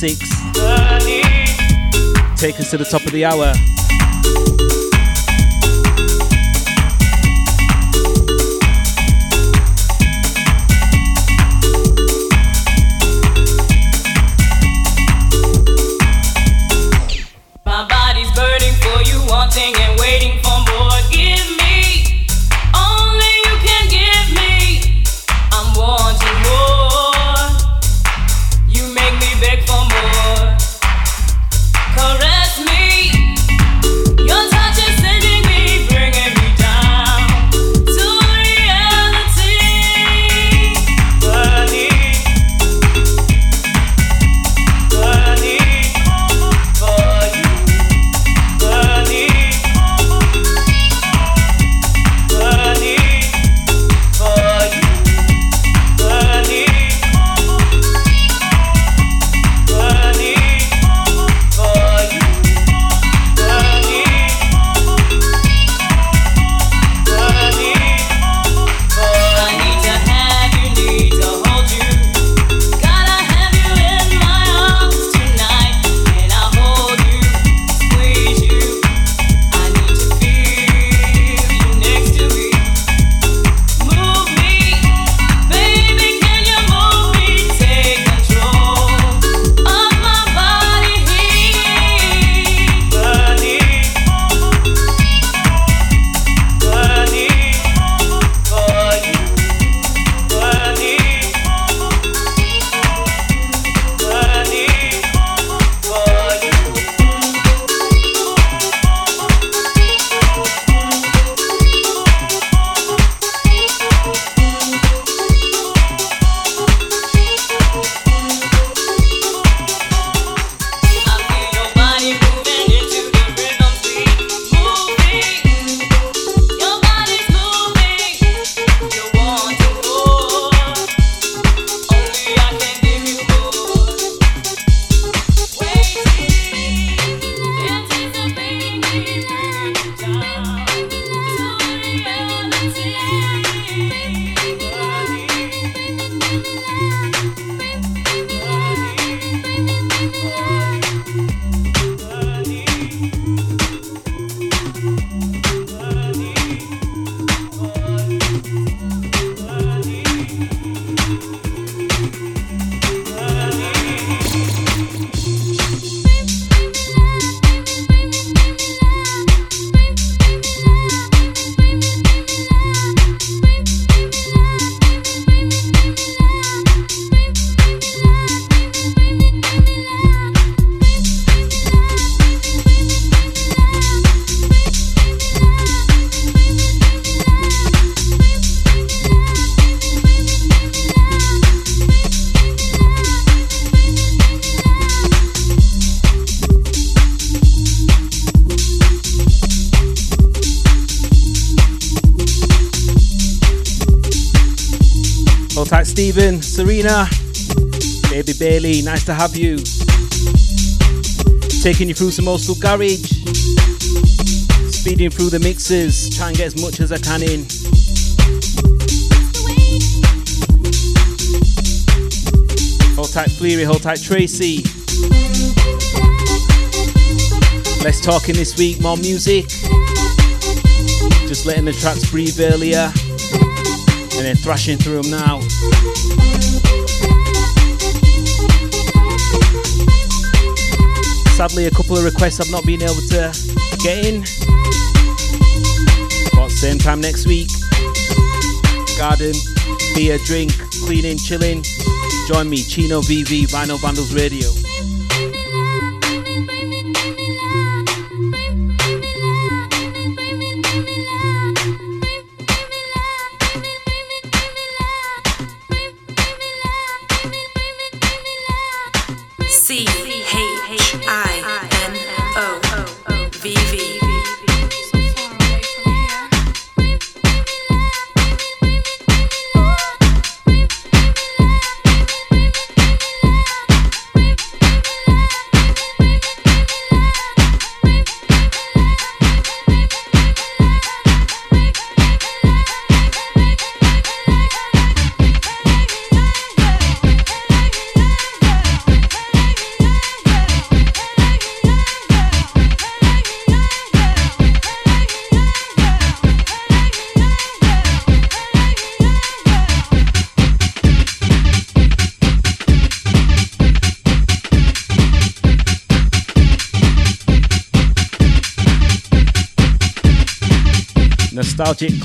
Speaker 19: Classics. Take us to the top of the hour. Serena, Baby Bailey, nice to have you. Taking you through some old school garage, speeding through the mixes, try and get as much as I can in. Hold tight, Fleary, hold tight, Tracy. Less talking this week, more music. Just letting the tracks breathe earlier and then thrashing through them now. Sadly, a couple of requests I've not been able to get in. But same time next week. Garden, beer, drink, cleaning, chilling. Join me, Chino VV, Vinyl Vandals Radio.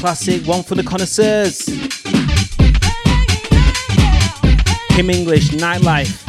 Speaker 5: classic, one for the connoisseurs. Kim English, Nightlife.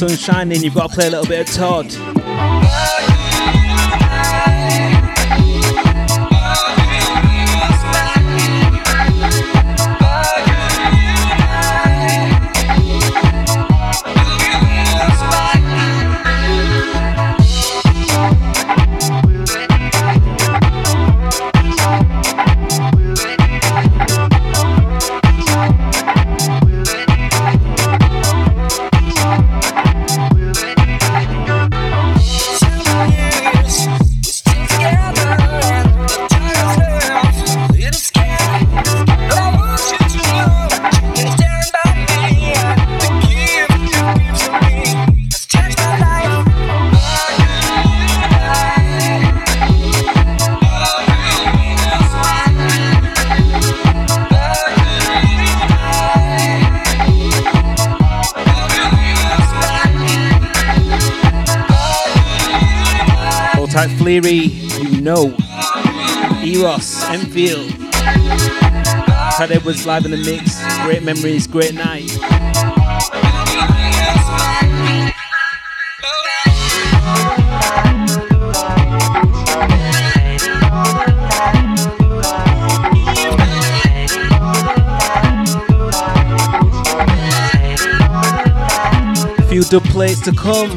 Speaker 5: Sun shining, you've got to play a little bit of Todd. Leary, you know. Eros, Enfield. Todd Edwards live in the mix. Great memories, great night. few dub plates to come.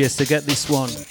Speaker 5: DJs to get this one.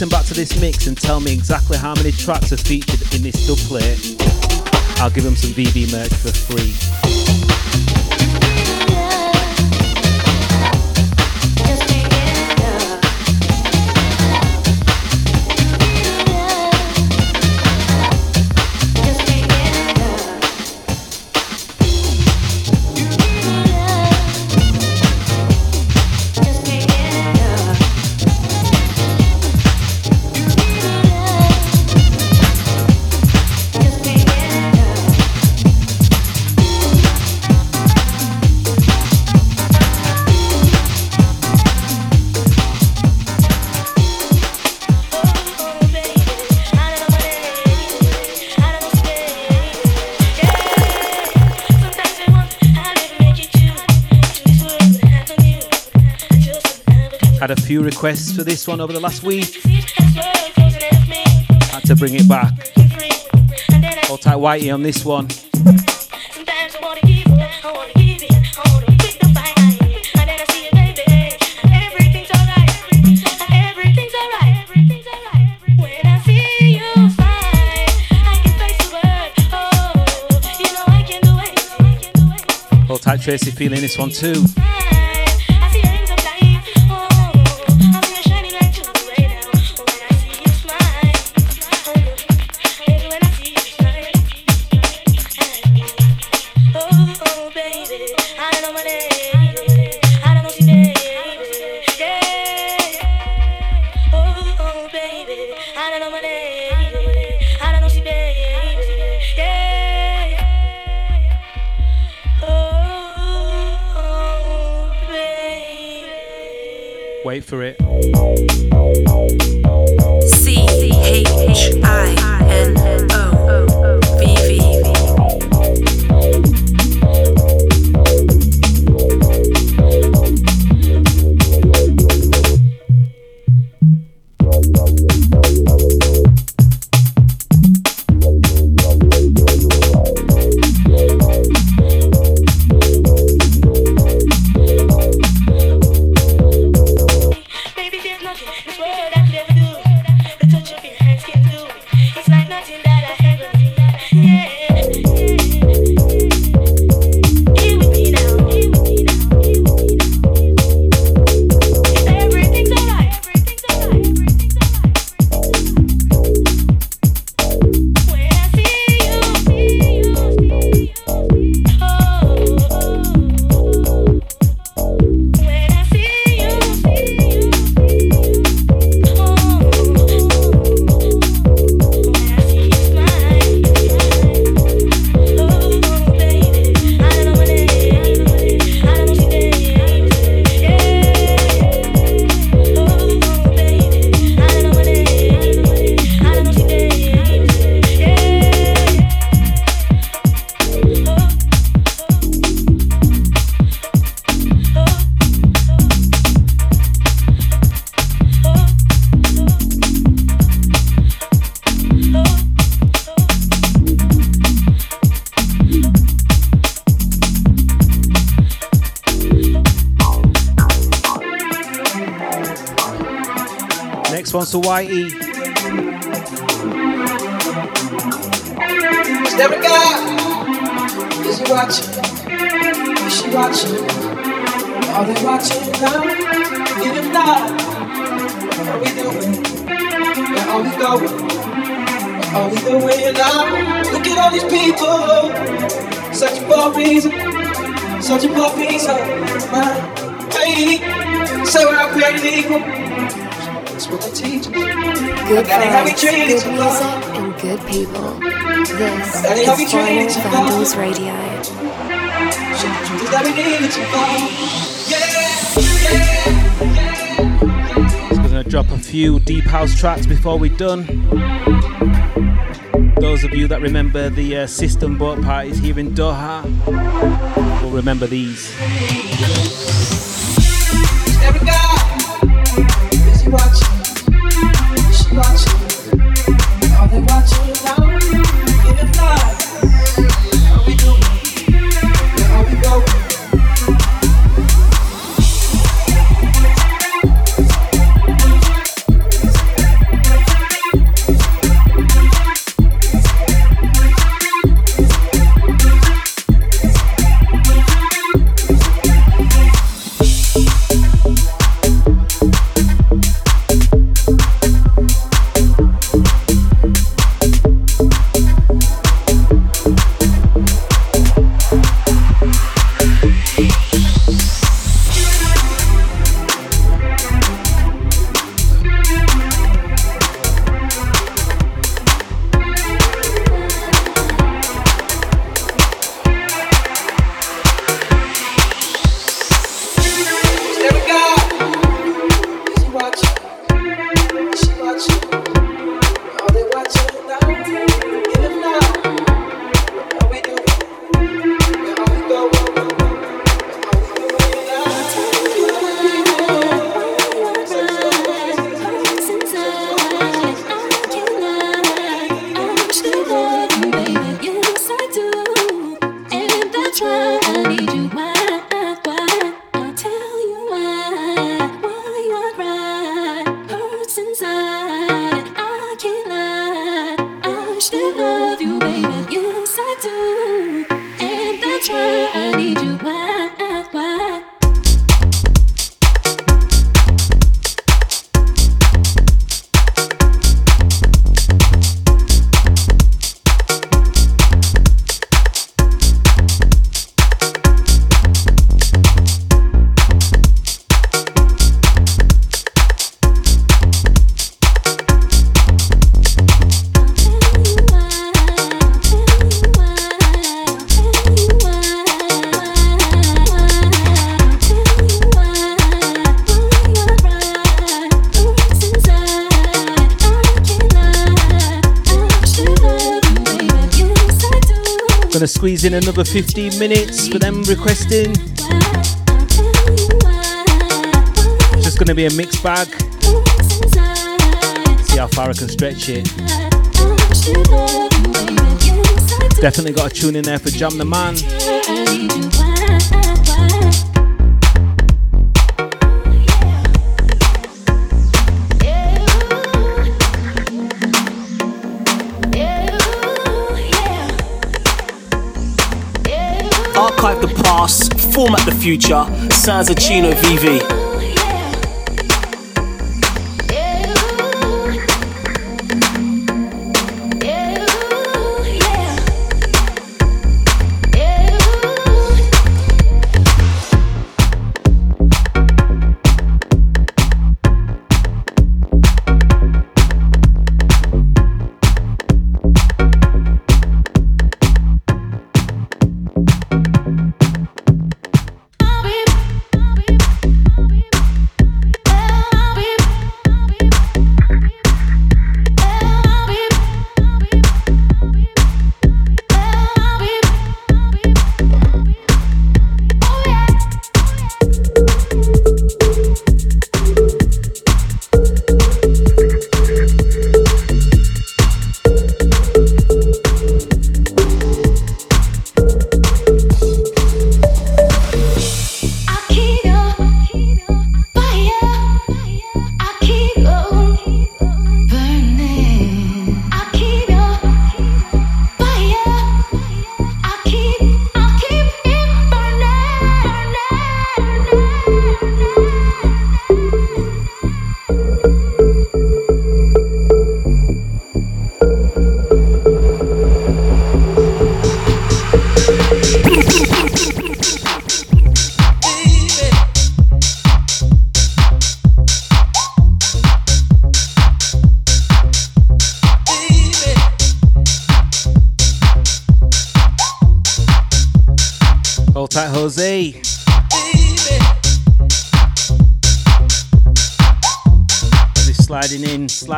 Speaker 5: Listen back to this mix and tell me exactly how many tracks are featured in this dub plate, I'll give them some VV merch for free. Requests for this one over the last week. Had to bring it back. Hold tight Whitey on this one. Hold tight Tracy feeling this one too.
Speaker 4: All these people searching for a reason, searching for peace of mind. Hey, say we're not created equal. That's what they teach us.
Speaker 1: Good
Speaker 4: That ain't how we
Speaker 1: vibes,
Speaker 4: treat
Speaker 1: good
Speaker 4: each other.
Speaker 1: music, and good people. This
Speaker 4: That ain't how we
Speaker 1: is
Speaker 4: treat
Speaker 1: Vinyl
Speaker 4: each other.
Speaker 1: Vandals Radio.
Speaker 4: That we need to fall.
Speaker 5: Just gonna drop a few deep house tracks before we're done. Those of you that remember the uh, system boat parties here in Doha will remember these. In another 15 minutes for them requesting. It's just gonna be a mixed bag. See how far I can stretch it. Definitely got a tune in there for Jam the Man.
Speaker 20: Archive the past, format the future. Of Chino VV.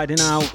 Speaker 10: Riding out.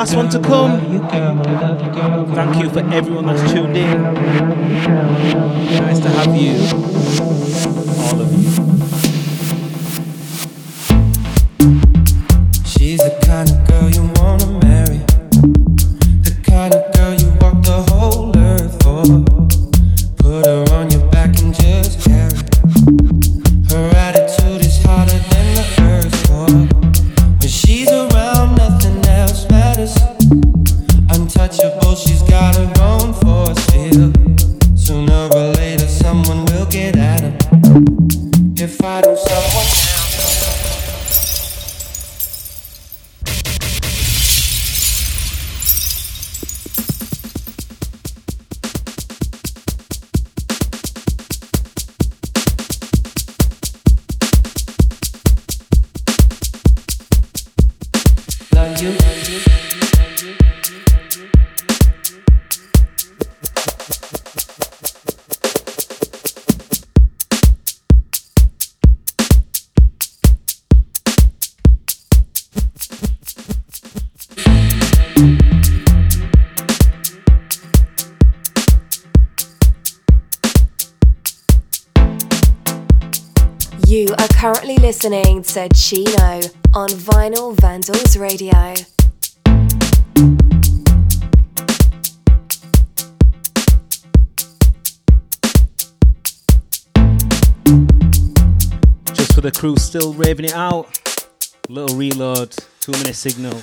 Speaker 10: last one to come. Thank you for everyone that's
Speaker 1: listening to Chino on Vinyl Vandals Radio.
Speaker 21: Just for the crew still raving it out. Little reload, two minute signal.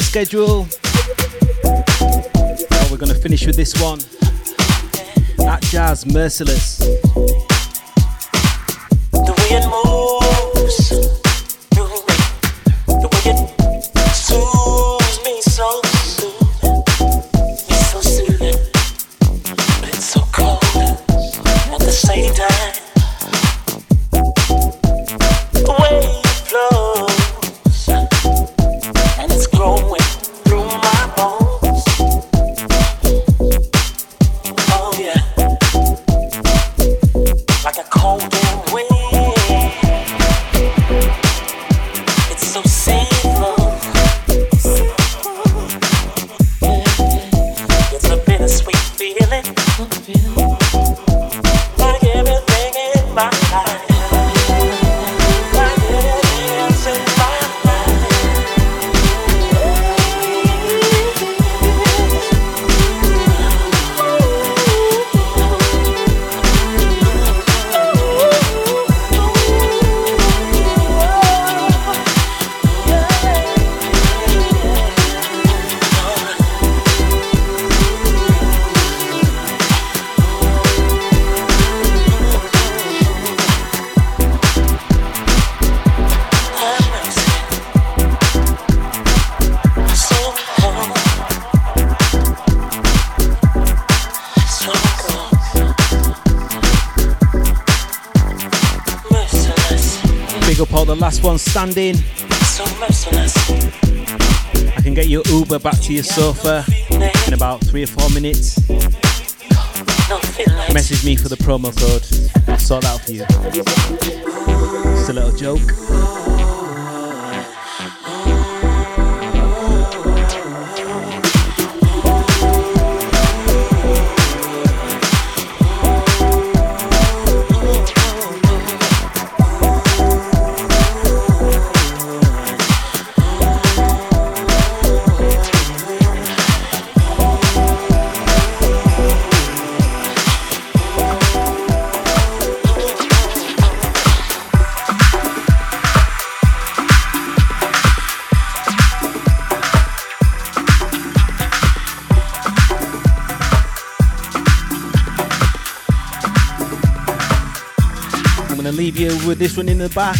Speaker 5: the
Speaker 21: schedule. Well, we're going to finish with this one. At Jazz Merciless.
Speaker 5: To your sofa uh, in about three or four minutes. Message me for the promo code. The back.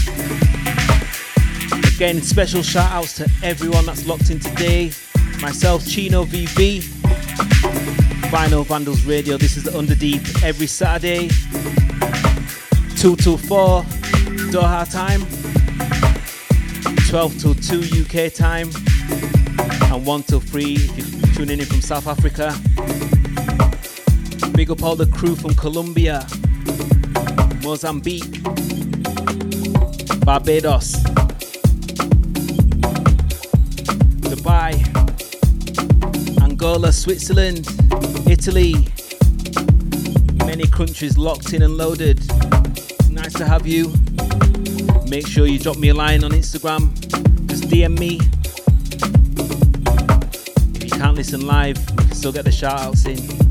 Speaker 5: Again, special shout outs to everyone that's locked in today. Myself, Chino VV, Vinyl Vandals Radio. This is the Underdeep every Saturday, 2 till 4 Doha time, 12 till 2 UK time, and 1 till 3 if you're tuning in from South Africa. Big up all the crew from Colombia, Mozambique, Barbados, Dubai, Angola, Switzerland, Italy. Many countries locked in and loaded. Nice to have you. Make sure you drop me a line on Instagram. Just DM me. If you can't listen live, we can still get the shout outs in.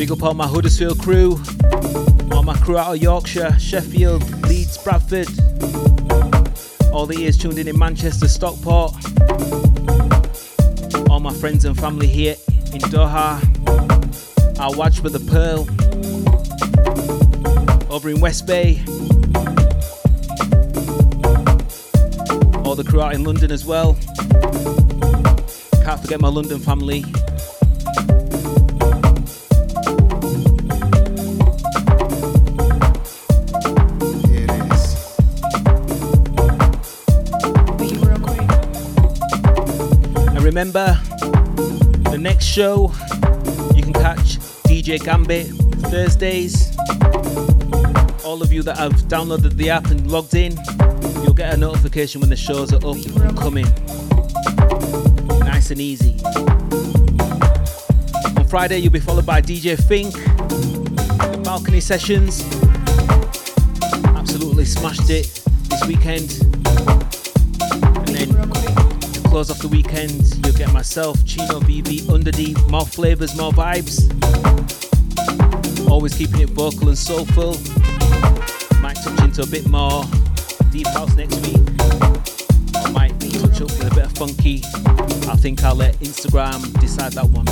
Speaker 5: Big up all my Huddersfield crew, all my crew out of Yorkshire, Sheffield, Leeds, Bradford, all the ears tuned in in Manchester, Stockport, all my friends and family here in Doha, our watch for the Pearl, over in West Bay, all the crew out in London as well. Can't forget my London family. Remember, the next show you can catch DJ Gambit Thursdays. All of you that have downloaded the app and logged in, you'll get a notification when the shows are up and coming. Nice and easy. On Friday, you'll be followed by DJ Fink, the balcony sessions. Absolutely smashed it this weekend. Close off the weekend, you'll get myself, Chino VV, Underdeep, more flavors, more vibes. Always keeping it vocal and soulful. Might touch into a bit more deep house next week. I might touch up with a bit of funky. I think I'll let Instagram decide that one.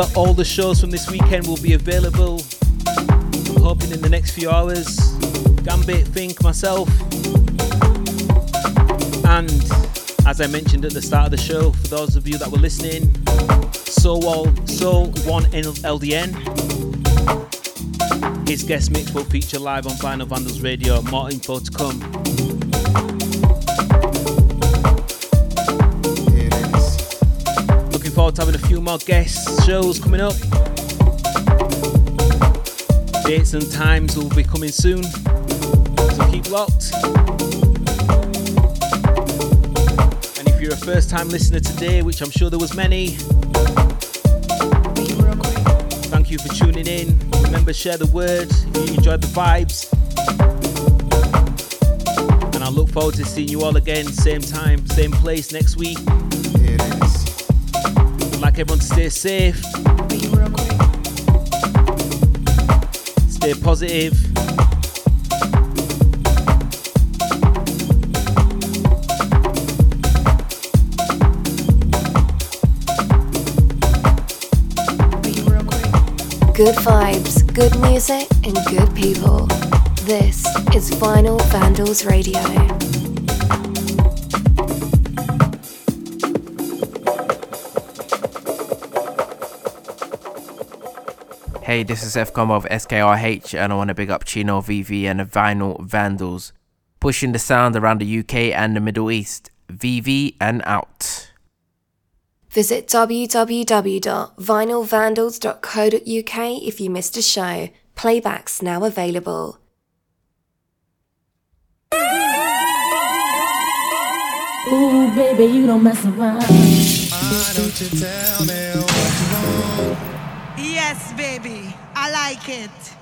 Speaker 5: Remember, all the shows from this weekend will be available. I'm hoping in the next few hours. Gambit, Fink, myself. And as I mentioned at the start of the show, for those of you that were listening, Soul, Soul One LDN. His guest mix will feature live on Vinyl Vandals Radio. More info to come. Forward to having a few more guest shows coming up. Dates and times will be coming soon, so keep locked. And if you're a first time listener today, which I'm sure there was many, thank you for tuning in. Remember, share the word if you enjoyed the vibes. And I look forward to seeing you all again, same time, same place next week. I'd like everyone to stay safe. Stay positive.
Speaker 1: Good vibes, good music, and good people. This is Vinyl Vandals Radio.
Speaker 14: Hey, this is FCOM of SKRH, and I want to big up Chino VV and the Vinyl Vandals, pushing the sound around the UK and the Middle East. VV and out.
Speaker 1: Visit www.vinylvandals.co.uk if you missed a show. Playbacks now available.
Speaker 11: Ooh, baby, you don't mess around.
Speaker 8: Yes, baby. I like it.